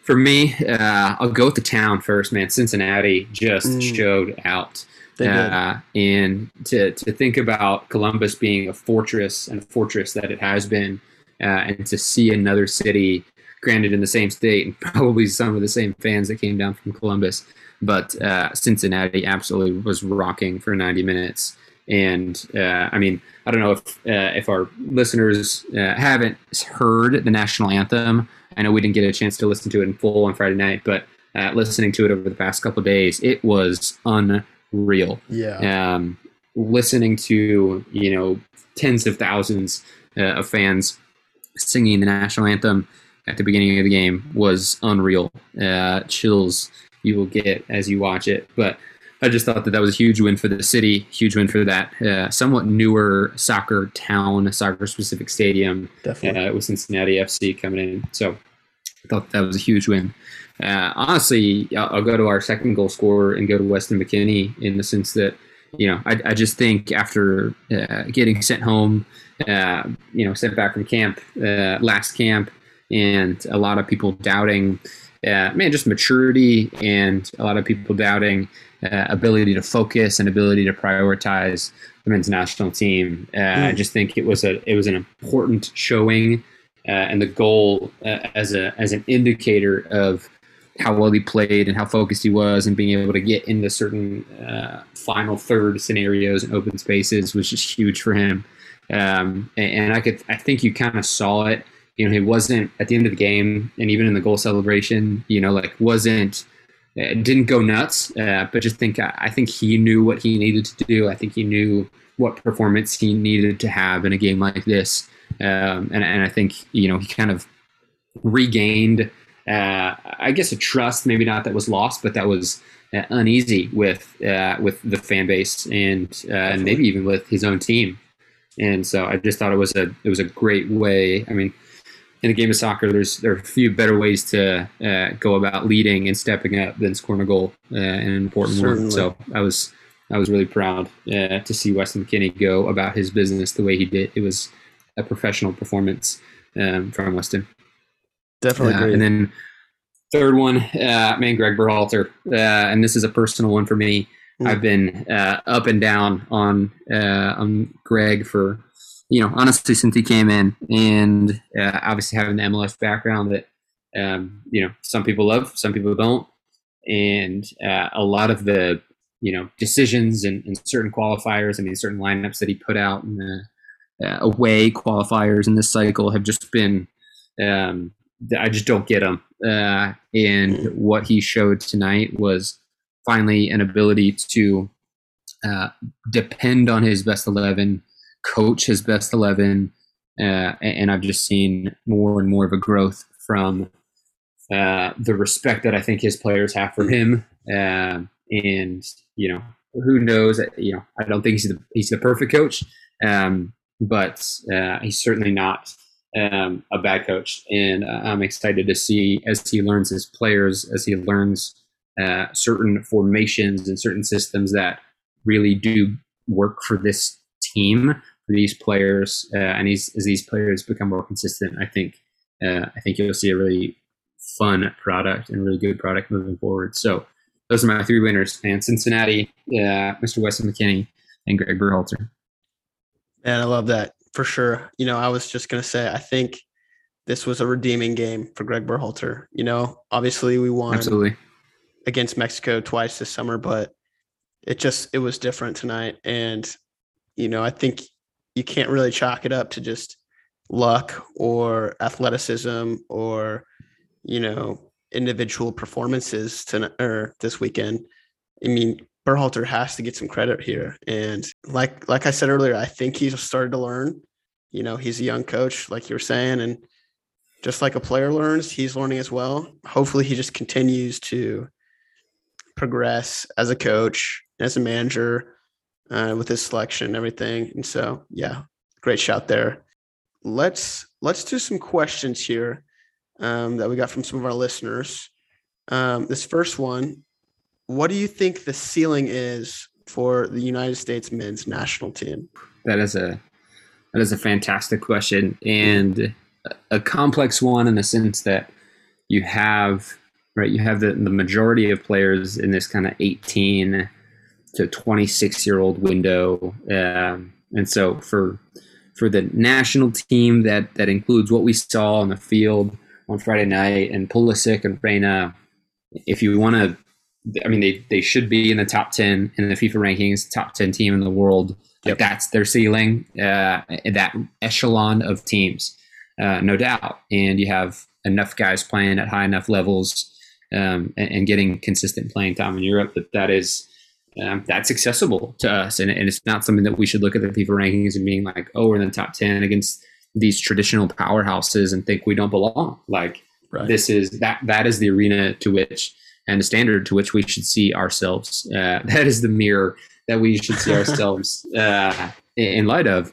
for me, uh, I'll go with the town first, man. Cincinnati just mm. showed out. Uh, and to, to think about Columbus being a fortress and a fortress that it has been, uh, and to see another city, granted in the same state, and probably some of the same fans that came down from Columbus, but uh, Cincinnati absolutely was rocking for 90 minutes. And uh, I mean, I don't know if uh, if our listeners haven't heard the national anthem. I know we didn't get a chance to listen to it in full on Friday night, but uh, listening to it over the past couple days, it was unreal. Yeah. Um, listening to you know tens of thousands uh, of fans singing the national anthem at the beginning of the game was unreal. Uh, chills you will get as you watch it, but. I just thought that that was a huge win for the city, huge win for that uh, somewhat newer soccer town, soccer specific stadium Definitely. Uh, with Cincinnati FC coming in. So I thought that was a huge win. Uh, honestly, I'll, I'll, go to our second goal scorer and go to Weston McKennie in the sense that, you know, I, I just think after uh, getting sent home, uh, you know, sent back from camp, uh, last camp, and a lot of people doubting, uh, man, just maturity and a lot of people doubting uh, ability to focus and ability to prioritize the men's national team. Mm. I just think it was a it was an important showing uh, and the goal uh, as a as an indicator of how well he played and how focused he was and being able to get into certain uh, final third scenarios and open spaces was just huge for him. Um, and, and, I could, I think you kind of saw it. You know, he wasn't at the end of the game, and even in the goal celebration, you know, like wasn't, uh, didn't go nuts. Uh, but just think, I think he knew what he needed to do. I think he knew what performance he needed to have in a game like this. Um, and, and I think, you know, he kind of regained, uh, I guess, a trust, maybe not that was lost, but that was uh, uneasy with uh, with the fan base and uh, and maybe even with his own team. And so I just thought it was a it was a great way. I mean, in a game of soccer, there's there are a few better ways to uh, go about leading and stepping up than scoring a goal uh, in an important Certainly. one. So I was I was really proud uh, to see Weston McKennie go about his business the way he did. It was a professional performance um, from Weston. Definitely uh, And then third one, uh, man, Greg Berhalter, uh, and this is a personal one for me. Mm. I've been uh, up and down on uh, on Greg for you know honestly since he came in, and uh, obviously having the MLS background that um, you know some people love, some people don't, and a lot of the you know decisions and, and, certain qualifiers. I mean, certain lineups that he put out in the uh, away qualifiers in this cycle have just been um, I just don't get him. Uh, and mm. what he showed tonight was finally an ability to uh, depend on his best 11, coach his best 11. Uh, and I've just seen more and more of a growth from uh, the respect that I think his players have for him. Uh, and, you know, who knows? You know, I don't think he's the, he's the perfect coach. Um, but uh, he's certainly not um, a bad coach. And uh, I'm excited to see as he learns his players, as he learns uh, certain formations and certain systems that really do work for this team, for these players, uh, and as these players become more consistent, I think uh, I think you'll see a really fun product and really good product moving forward. So those are my three winners: and Cincinnati, uh, Mr. Weston McKennie, and Greg Berhalter. And I love that for sure. You know, I was just gonna say, I think this was a redeeming game for Greg Berhalter. You know, obviously we won Absolutely. against Mexico twice this summer, but it just it was different tonight. And you know, I think you can't really chalk it up to just luck or athleticism or you know individual performances tonight or this weekend. I mean, Berhalter has to get some credit here. And like like I said earlier, I think he's started to learn. You know, he's a young coach, like you were saying, and just like a player learns, he's learning as well. Hopefully, he just continues to progress as a coach, as a manager, uh, with his selection and everything. And so, yeah, great shout there. Let's let's do some questions here um, that we got from some of our listeners. Um, this first one, what do you think the ceiling is for the United States men's national team? That is a that is a fantastic question and a complex one in the sense that you have right you have the, the majority of players in this kind of 18 to 26 year old window um, and so for for the national team that that includes what we saw on the field on Friday night and Pulisic and Reyna if you want to I mean they they should be in the top 10 in the FIFA rankings top 10 team in the world like that's their ceiling uh, that echelon of teams uh, no doubt and you have enough guys playing at high enough levels um, and, and, getting consistent playing time in Europe that that is um, that's accessible to us, and, and, it's not something that we should look at the FIFA rankings and being like, oh, we're in the top ten against these traditional powerhouses and think we don't belong. Like right. this is that that is the arena to which and the standard to which we should see ourselves. Uh, that is the mirror that we should see ourselves uh, in light of.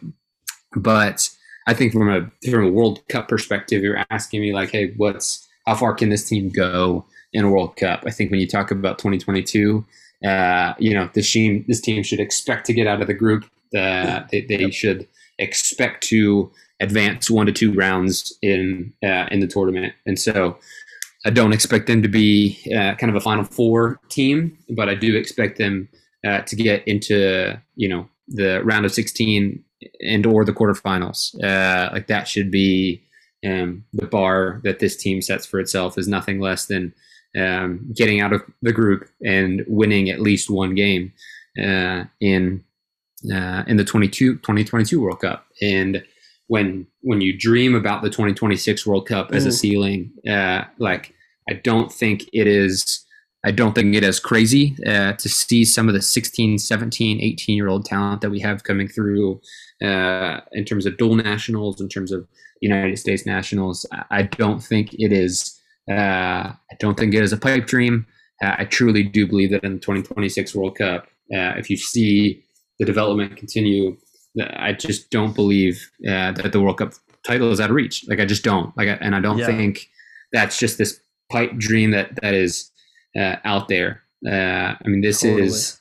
But I think from a from a World Cup perspective, you're asking me like, hey, what's how far can this team go in a World Cup? I think when you talk about 2022, uh, you know, this team this team should expect to get out of the group. Uh, they they yep. should expect to advance one to two rounds in uh, in the tournament, and so I don't expect them to be uh, kind of a Final Four team, but I do expect them uh, to get into you know the round of 16 and or the quarterfinals. Uh, like that should be um, the bar that this team sets for itself is nothing less than um, getting out of the group and winning at least one game uh, in uh, in the 22, 2022 World Cup. And when when you dream about the 2026 World Cup mm. as a mm. ceiling, uh, like I don't think it is. I don't think it is crazy uh, to see some of the 16, 17, 18 year old talent that we have coming through uh, in terms of dual nationals, in terms of United States nationals. I don't think it is. Uh, I don't think it is a pipe dream. Uh, I truly do believe that in the 2026 World Cup, uh, if you see the development continue, I just don't believe uh, that the World Cup title is out of reach. Like I just don't. Like, and I don't yeah. think that's just this pipe dream that that is uh, out there. Uh, I mean, this totally. is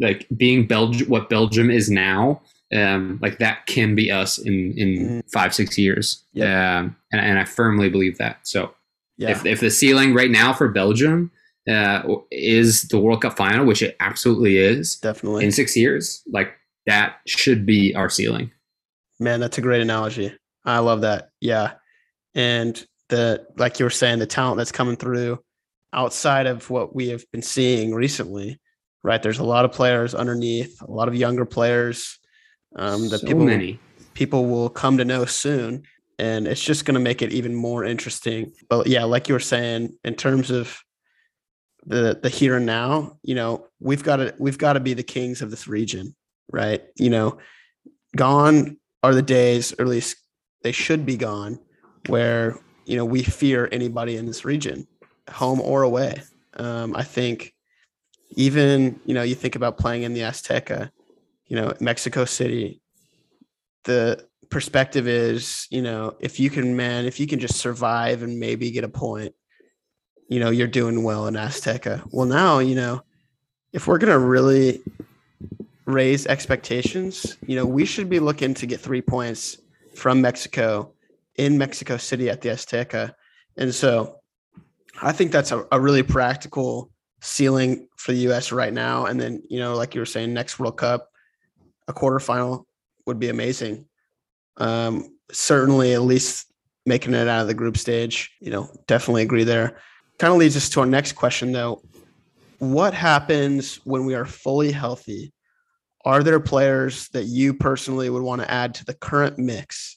like being Belgium, what Belgium is now. Um, like that can be us in in mm. five six years. Yeah, um, and, and I firmly believe that. So yeah. If, if the ceiling right now for Belgium uh, is the World Cup final, which it absolutely is, definitely in six years, like that should be our ceiling. Man, that's a great analogy. I love that. Yeah, and the like you were saying, the talent that's coming through outside of what we have been seeing recently, right? There's a lot of players underneath, a lot of younger players um, that so people many. people will come to know soon and it's just going to make it even more interesting. But yeah, like you were saying, in terms of the the here and now, you know, we've got to we've got to be the kings of this region, right? You know, gone are the days, or at least they should be gone, where you know we fear anybody in this region, home or away. Um, I think even you know you think about playing in the Azteca, you know, Mexico City, the perspective is, you know, if you can, man, if you can just survive and maybe get a point, you know, you're doing well in Azteca. Well, now, you know, if we're to really raise expectations, you know, we should be looking to get three points from Mexico in Mexico City at the Azteca. And so I think that's a, a really practical ceiling for the U.S. right now. And then, you know, like you were saying, next World Cup, a quarterfinal would be amazing. Um, certainly, at least making it out of the group stage. You know, definitely agree there. Kind of leads us to our next question, though. What happens when we are fully healthy? Are there players that you personally would want to add to the current mix?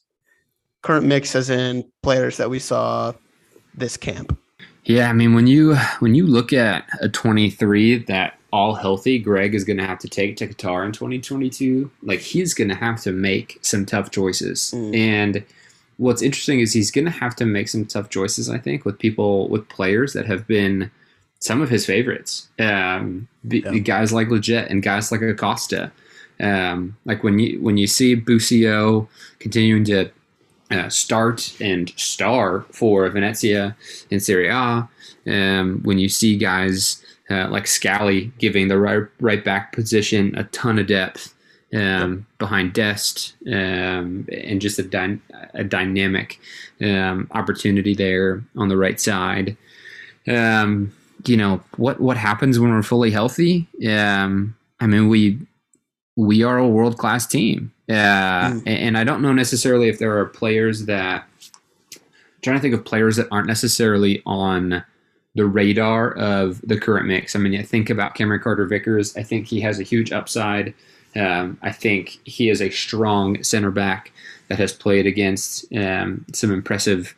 Current mix, as in players that we saw this camp. Yeah, I mean when you when you look at a 23 that all healthy Greg is going to have to take to Qatar in 2022, like he's going to have to make some tough choices. Mm. And what's interesting is he's going to have to make some tough choices, I think, with people, with players that have been some of his favorites. Um, yeah. Guys like Lletget and guys like Acosta. Um, like when you when you see Busio continuing to uh, start and star for Venezia in Serie A, um, when you see guys uh, like Scally giving the right right back position a ton of depth, um, behind Dest, um, and just a, dy- a dynamic um, opportunity there on the right side. Um, you know what what happens when we're fully healthy? Um, I mean, we we are a world class team, uh, mm. and I don't know necessarily if there are players that. I'm trying to think of players that aren't necessarily on the radar of the current mix. I mean, I think about Cameron Carter Vickers. I think he has a huge upside um, I think he is a strong center back that has played against um, some impressive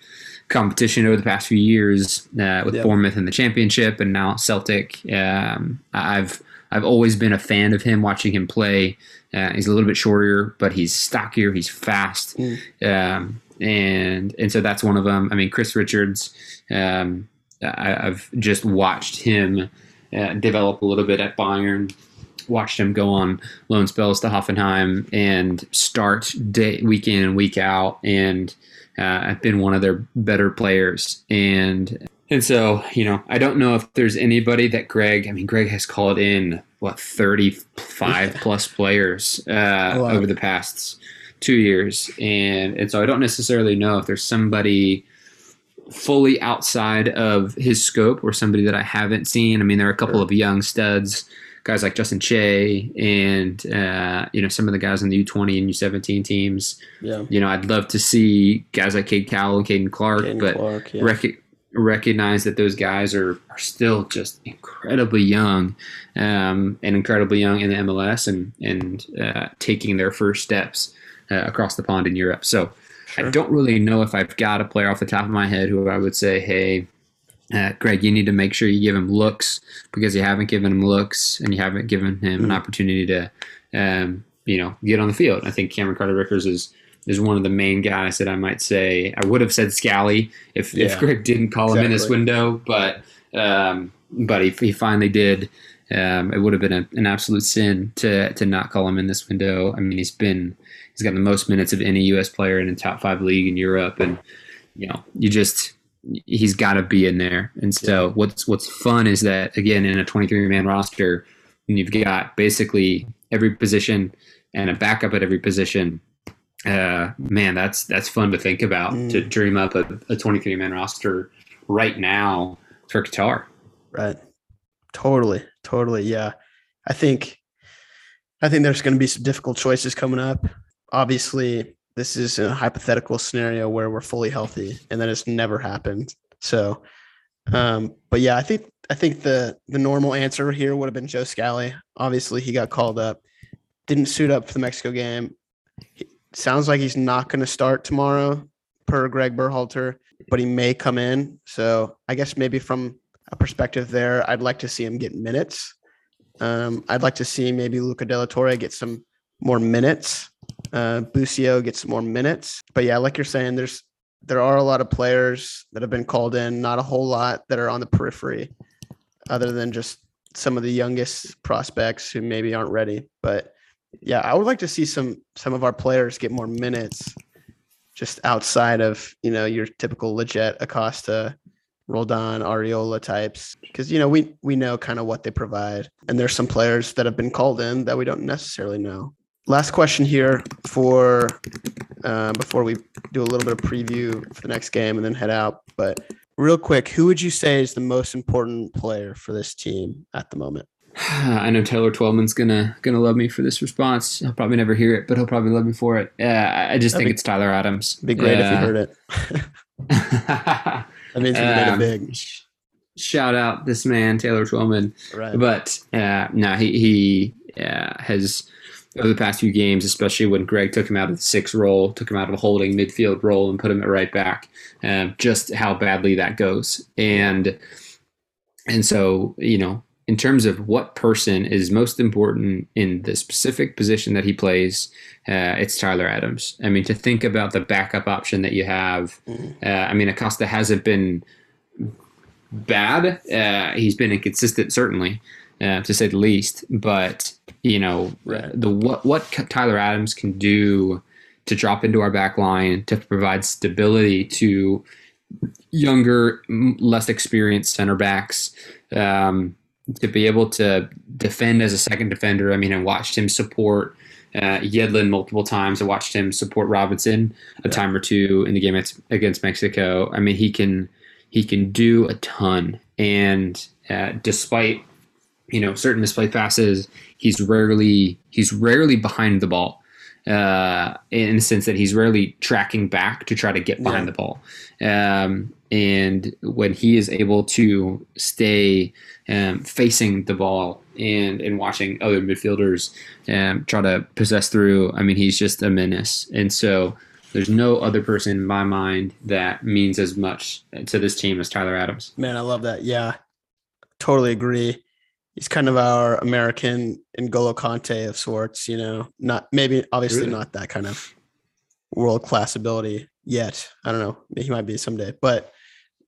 competition over the past few years uh, with yep. Bournemouth in the Championship and now Celtic. Um, I've I've always been a fan of him. Watching him play, uh, he's a little bit shorter, but he's stockier. He's fast, mm. um, and and so that's one of them. I mean, Chris Richards. Um, I, have just watched him uh, develop a little bit at Bayern watched him go on loan spells to Hoffenheim and start day week in and week out, and uh, I've been one of their better players. And and so you know, I don't know if there's anybody that Greg. I mean, Greg has called in what 35 plus players uh, over the past two years, and and so I don't necessarily know if there's somebody fully outside of his scope or somebody that I haven't seen. I mean, there are a couple sure. of young studs guys like Justin Che and uh, you know some of the guys in the U20 and U17 teams. Yeah. You know, I'd love to see guys like Cade Cowell and Caden Clark, Caden but Clark, yeah. rec- recognize that those guys are, are still just incredibly young um, and incredibly young in the MLS and and uh, taking their first steps uh, across the pond in Europe. So. Sure. I don't really know if I've got a player off the top of my head who I would say, hey, uh, Greg, you need to make sure you give him looks because you haven't given him looks and you haven't given him an mm-hmm. opportunity to, um, you know, get on the field. I think Cameron Carter Vickers is is one of the main guys that I might say. I would have said Scally if, yeah, if Greg didn't call exactly. him in this window, but um, but he, he finally did. Um, it would have been a, an absolute sin to to not call him in this window. I mean, he's been he's got the most minutes of any U.S. player in a top five league in Europe, and you know, you just he's got to be in there. And so what's what's fun is that again in a 23 man roster, when you've got basically every position and a backup at every position. Uh, man, that's that's fun to think about mm. to dream up a, a 23 man roster right now for Qatar. Right. Totally. Totally. Yeah. I think I think there's going to be some difficult choices coming up. Obviously, this is a hypothetical scenario where we're fully healthy and that has never happened. So, um, but yeah, I think I think the the normal answer here would have been Joe Scally. Obviously, he got called up, didn't suit up for the Mexico game. He, sounds like he's not going to start tomorrow, per Greg Berhalter, but he may come in. So I guess maybe from a perspective there, I'd like to see him get minutes. Um, I'd like to see maybe Luca De La Torre get some more minutes uh, Busio gets more minutes. But yeah, like you're saying, there's there are a lot of players that have been called in, not a whole lot that are on the periphery, other than just some of the youngest prospects who maybe aren't ready. But yeah, I would like to see some some of our players get more minutes just outside of, you know, your typical Lletget Acosta, Roldan, Arriola types. Because, you know, we we know kind of what they provide. And there's some players that have been called in that we don't necessarily know last question here for uh, before we do a little bit of preview for the next game and then head out. But real quick, who would you say is the most important player for this team at the moment? I know Taylor Twellman's gonna gonna love me for this response. He'll probably never hear it, but he'll probably love me for it. Yeah, I just That'd think be- it's Tyler Adams. Be great if you heard it. that means you made it Um, big. Shout out this man, Taylor Twellman. Right. But uh, no, he he uh, has over the past few games, especially when Greg took him out of the six role, took him out of a holding midfield role, and put him at right back. Uh, just how badly that goes, and and so you know, in terms of what person is most important in the specific position that he plays, uh, it's Tyler Adams. I mean, to think about the backup option that you have. Uh, I mean, Acosta hasn't been bad. Uh, he's been inconsistent, certainly, uh, to say the least. But you know, Right. the what what Tyler Adams can do to drop into our back line to provide stability to younger, less experienced center backs. Um, to be able to defend as a second defender, I mean, I watched him support uh, Yedlin multiple times. I watched him support Robinson a Yeah. time or two in the game against- Mexico. I mean, he can he can do a ton, and uh, despite you know certain misplay passes, he's rarely he's rarely behind the ball. Uh, in the sense that he's rarely tracking back to try to get behind Yeah. the ball, um, and when he is able to stay um, facing the ball and and watching other midfielders um, try to possess through, I mean, he's just a menace. And so there's no other person in my mind that means as much to this team as Tyler Adams. Man, I love that. Yeah, totally agree. He's kind of our American N'Golo Kanté of sorts, you know. Not maybe obviously Really? not that kind of world class ability yet. I don't know. He might be someday, but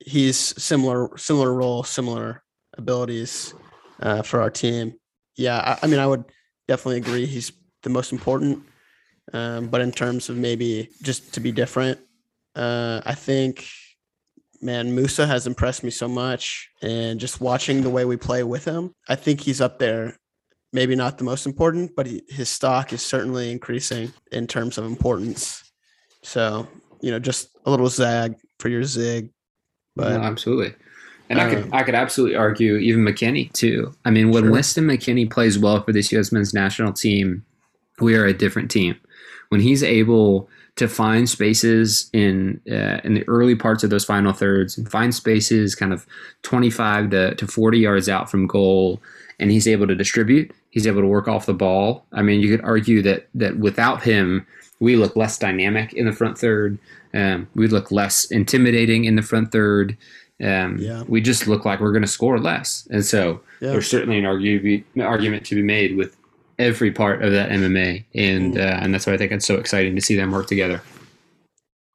he's similar similar role, similar abilities uh, for our team. Yeah, I, I mean, I would definitely agree. He's the most important. Um, but in terms of maybe just to be different, uh, I think man, Musah has impressed me so much. And just watching the way we play with him, I think he's up there. Maybe not the most important, but he, his stock is certainly increasing in terms of importance. So, you know, just a little zag for your zig. But No, absolutely. And I could Um, I could absolutely argue even McKennie too. I mean, when Sure. Weston McKennie plays well for this U.S. men's national team, we are a different team. When he's able to find spaces in uh, in the early parts of those final thirds and find spaces kind of 25 to, to 40 yards out from goal. And he's able to distribute. He's able to work off the ball. I mean you could argue that that without him we look less dynamic in the front third. Um, we look less intimidating in the front third. Um, Yeah. we just look like we're going to score less. And so yeah, there's certainly an argument to be made with every part of that MMA, and Mm. uh, and that's why I think it's so exciting to see them work together.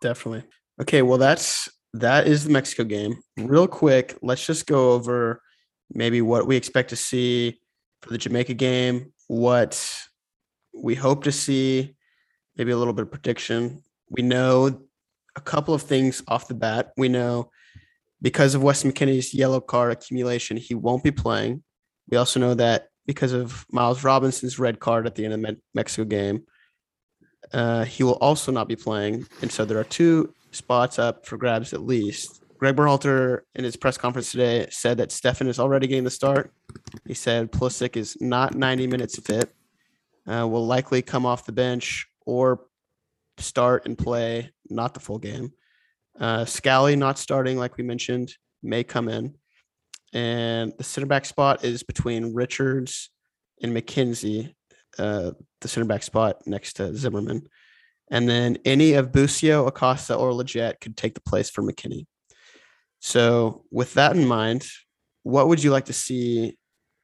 definitely. Okay, well, that's that is the Mexico game. Real quick, let's just go over maybe what we expect to see for the Jamaica game, what we hope to see, maybe a little bit of prediction. We know a couple of things off the bat. We know because of Weston McKennie's yellow card accumulation, he won't be playing. We also know that because of Miles Robinson's red card at the end of the Mexico game, uh, he will also not be playing. And so there are two spots up for grabs at least. Greg Berhalter in his press conference today said that Steffen is already getting the start. He said Pulisic is not 90 minutes fit, uh, will likely come off the bench or start and play not the full game. Uh, Scally not starting, like we mentioned, may come in. And the center back spot is between Richards and McKenzie, uh, the center back spot next to Zimmerman. And then any of Busio, Acosta, or Lletget could take the place for McKennie. So, with that in mind, what would you like to see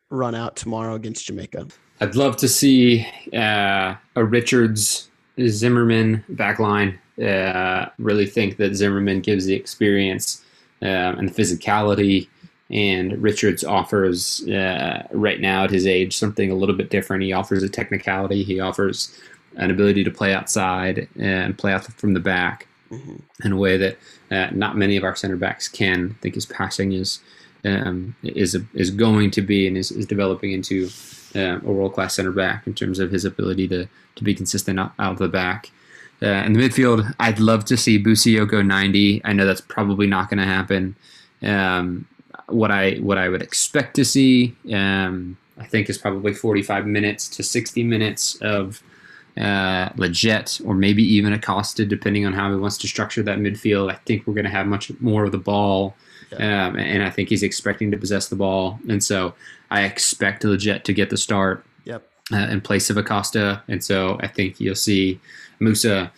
run out tomorrow against Jamaica? I'd love to see uh, a Richards Zimmerman backline. Uh, really think that Zimmerman gives the experience um, and the physicality, and Richards offers uh, right now at his age something a little bit different. He offers a technicality. He offers an ability to play outside and play out from the back Mhm. in a way that uh, not many of our center backs can. I think his passing is um, is is going to be and is, is developing into uh, a world class center back in terms of his ability to to be consistent out, out of the back. Uh, in the midfield, I'd love to see Busio go 90. I know that's probably not going to happen. Um, what I what I would expect to see, um, I think, is probably 45 minutes to 60 minutes of uh, or maybe even Acosta, depending on how he wants to structure that midfield. I think we're going to have much more of the ball, Yeah. um, and I think he's expecting to possess the ball, and so I expect Lletget to get the start Yep. uh, in place of Acosta, and so I think you'll see Musah,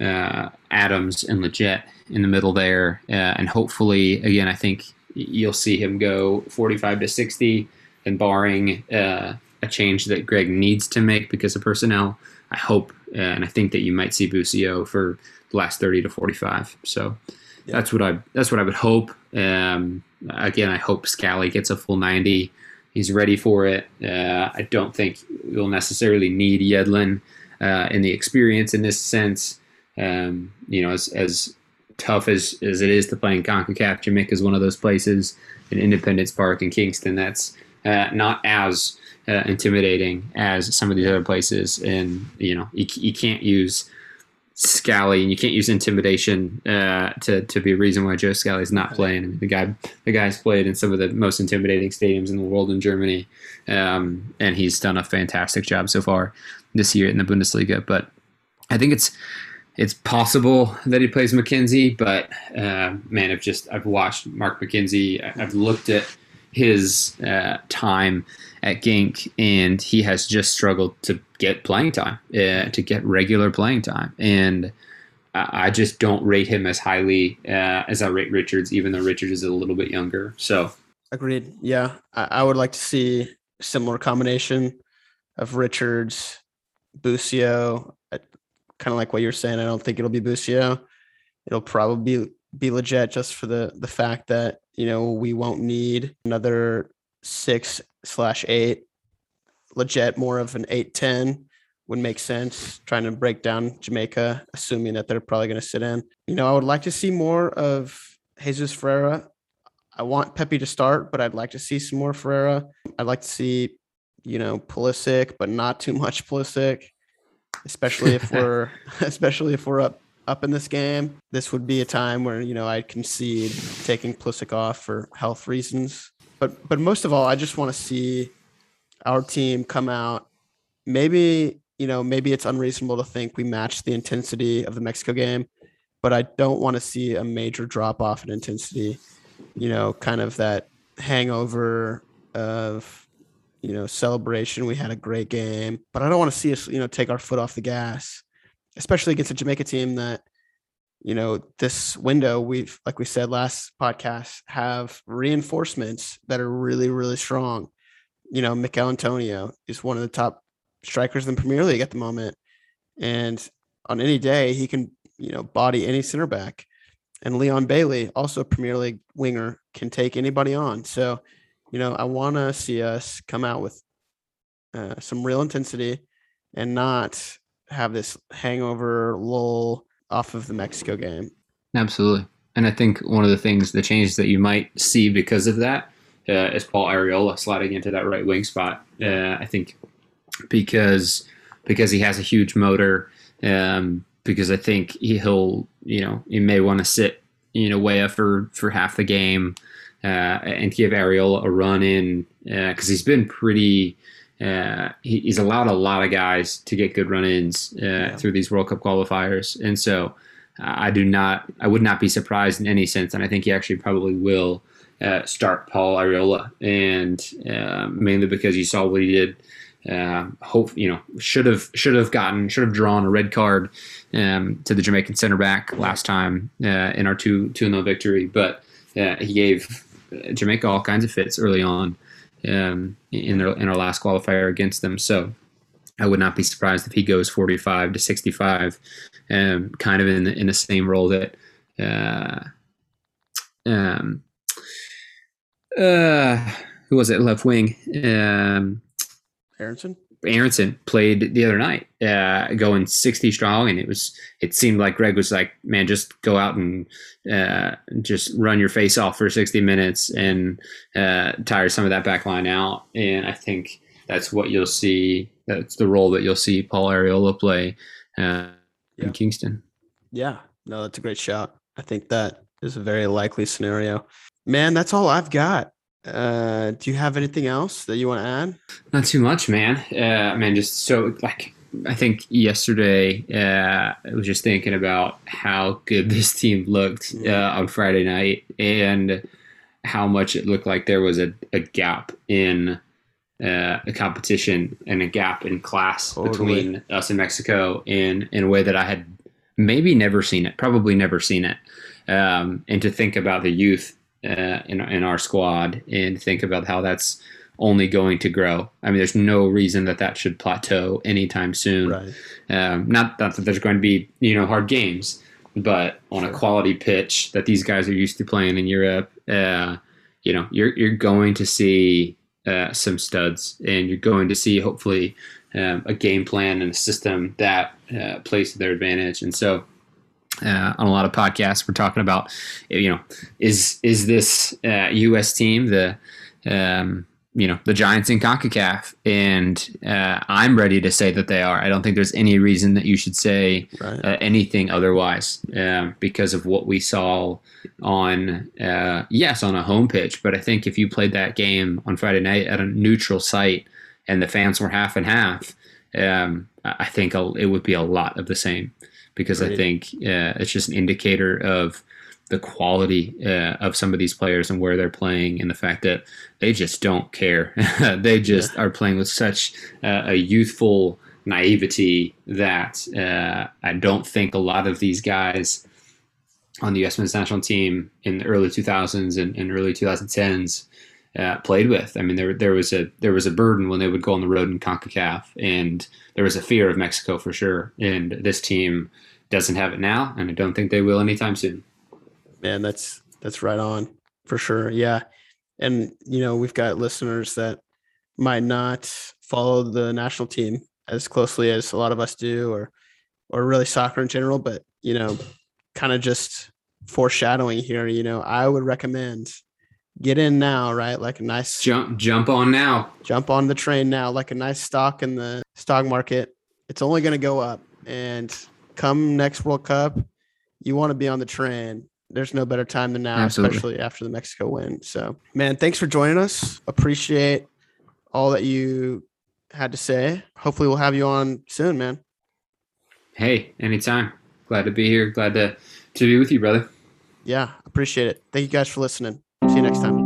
uh, Adams, and Lletget in the middle there, uh, and hopefully, again, I think you'll see him go 45 to 60, and barring uh, a change that Greg needs to make because of personnel, I hope uh, and I think that you might see Busio for the last 30 to 45. So Yeah. that's what I that's what I would hope. Um, again, I hope Scally gets a full 90 he's ready for it. Uh, I don't think we'll necessarily need Yedlin uh, in the experience in this sense. Um, you know, as, as tough as, as it is to play in CONCACAF, Jamaica is one of those places in Independence Park in Kingston that's uh, not as uh, intimidating as some of these other places. And, you know, you, you can't use Scally and you can't use intimidation uh, to, to be a reason why Joe Scally's not playing. I mean, the guy the guy's played in some of the most intimidating stadiums in the world in Germany, um, and he's done a fantastic job so far this year in the Bundesliga. But I think it's it's possible that he plays McKenzie, but uh, man, I've just I've watched Mark McKenzie. I've looked at his uh, time at Genk, and he has just struggled to get playing time, uh, to get regular playing time, and I I just don't rate him as highly uh, as I rate Richards, even though Richards is a little bit younger. So Agreed. Yeah, I, I would like to see similar combination of Richards, Busio. Kind of like what you're saying. I don't think it'll be Busio. It'll probably be be Lletget just for the the fact that you know we won't need another six slash eight. Lletget, more of an eight ten would make sense. Trying to break down Jamaica, assuming that they're probably going to sit in. You know, I would like to see more of Jesus Ferreira. I want Pepi to start, but I'd like to see some more Ferreira. I'd like to see, you know, Pulisic, but not too much Pulisic, especially if we're especially if we're up up in this game. This would be a time where you know I'd concede taking Pulisic off for health reasons. But but most of all, I just want to see our team come out. Maybe you know maybe it's unreasonable to think we match the intensity of the Mexico game, but I don't want to see a major drop off in intensity you know, kind of that hangover of, you know, celebration. We had a great game, but I don't want to see us, you know, take our foot off the gas, especially against a Jamaica team that, you know, this window we've, like we said last podcast, have reinforcements that are really, really strong. You know, Michail Antonio is one of the top strikers in the Premier League at the moment. And on any day, he can, you know, body any center back and Leon Bailey, also a Premier League winger, can take anybody on. So, you know, I want to see us come out with uh, some real intensity and not have this hangover lull off of the Mexico game. Absolutely. And I think one of the things, the changes that you might see because of that uh, is Paul Arriola sliding into that right wing spot. Uh, I think because because he has a huge motor, um, because I think he, he'll, you know, he may want to sit, you know, way up for, for half the game and give Arriola a run in because he's been pretty. Uh, he, he's allowed a lot of guys to get good run-ins uh, through these World Cup qualifiers, and so I do not, I would not be surprised in any sense, and I think he actually probably will uh, start Paul Arriola, and uh, mainly because you saw what he did. Uh, hope you know should have should have gotten should have drawn a red card um, to the Jamaican center back last time uh, in our two two 0 victory, but uh, he gave Jamaica all kinds of fits early on um, in their in our last qualifier against them. So I would not be surprised if he goes 45 to 65, um, kind of in the, in the same role that uh, um, uh, who was it left wing um, Aaronson? Aaronson played the other night, uh, going 60 strong, and it was it seemed like Greg was like, man, just go out and uh, just run your face off for 60 minutes and uh, tire some of that back line out. And I think that's what you'll see. That's the role that you'll see Paul Arriola play uh, Yeah. in Kingston. Yeah, no, that's a great shot. I think that is a very likely scenario. Man, that's all I've got. Uh, do you have anything else that you want to add? Not too much, man. Uh, man, just so like I think yesterday uh, I was just thinking about how good this team looked uh, on Friday night and how much it looked like there was a, a gap in uh, a competition and a gap in class Totally. between us and Mexico in in a way that I had maybe never seen it, probably never seen it. Um, and to think about the youth uh, in in our squad and think about how that's only going to grow. I mean, there's no reason that that should plateau anytime soon. Right. Um, not, not that there's going to be you know hard games, but on a quality pitch that these guys are used to playing in Europe, uh, you know, you're you're going to see uh, some studs, and you're going to see hopefully um, a game plan and a system that uh, plays to their advantage. And so, uh, on a lot of podcasts, we're talking about, you know, is is this uh, U.S. team the um, you know the Giants in Concacaf, and uh, I'm ready to say that they are. I don't think there's any reason that you should say Right. uh, anything otherwise um, because of what we saw on uh, yes on a home pitch. But I think if you played that game on Friday night at a neutral site and the fans were half and half, um, I I think it would be a lot of the same because I think uh, it's just an indicator of the quality uh, of some of these players and where they're playing and the fact that they just don't care. they just are playing with such uh, a youthful naivety that uh, I don't think a lot of these guys on the U.S. men's national team in the early 2000s and, and early 2010s uh, played with. I mean, there there was a there was a burden when they would go on the road in Concacaf, and there was a fear of Mexico for sure. And this team doesn't have it now, and I don't think they will anytime soon. Man, that's that's right on for sure. Yeah. And you know, we've got listeners that might not follow the national team as closely as a lot of us do or or really soccer in general, but you know, kind of just foreshadowing here, you know, I would recommend get in now, right? Like a nice Jump jump on now. jump on the train now, like a nice stock in the stock market. It's only going to go up. And come next World Cup, you want to be on the train. There's no better time than now, Absolutely. especially after the Mexico win. So, man, thanks for joining us. Appreciate all that you had to say. Hopefully, we'll have you on soon, man. Hey, anytime. Glad to be here. Glad to to be with you, brother. Yeah, appreciate it. Thank you guys for listening. You next time.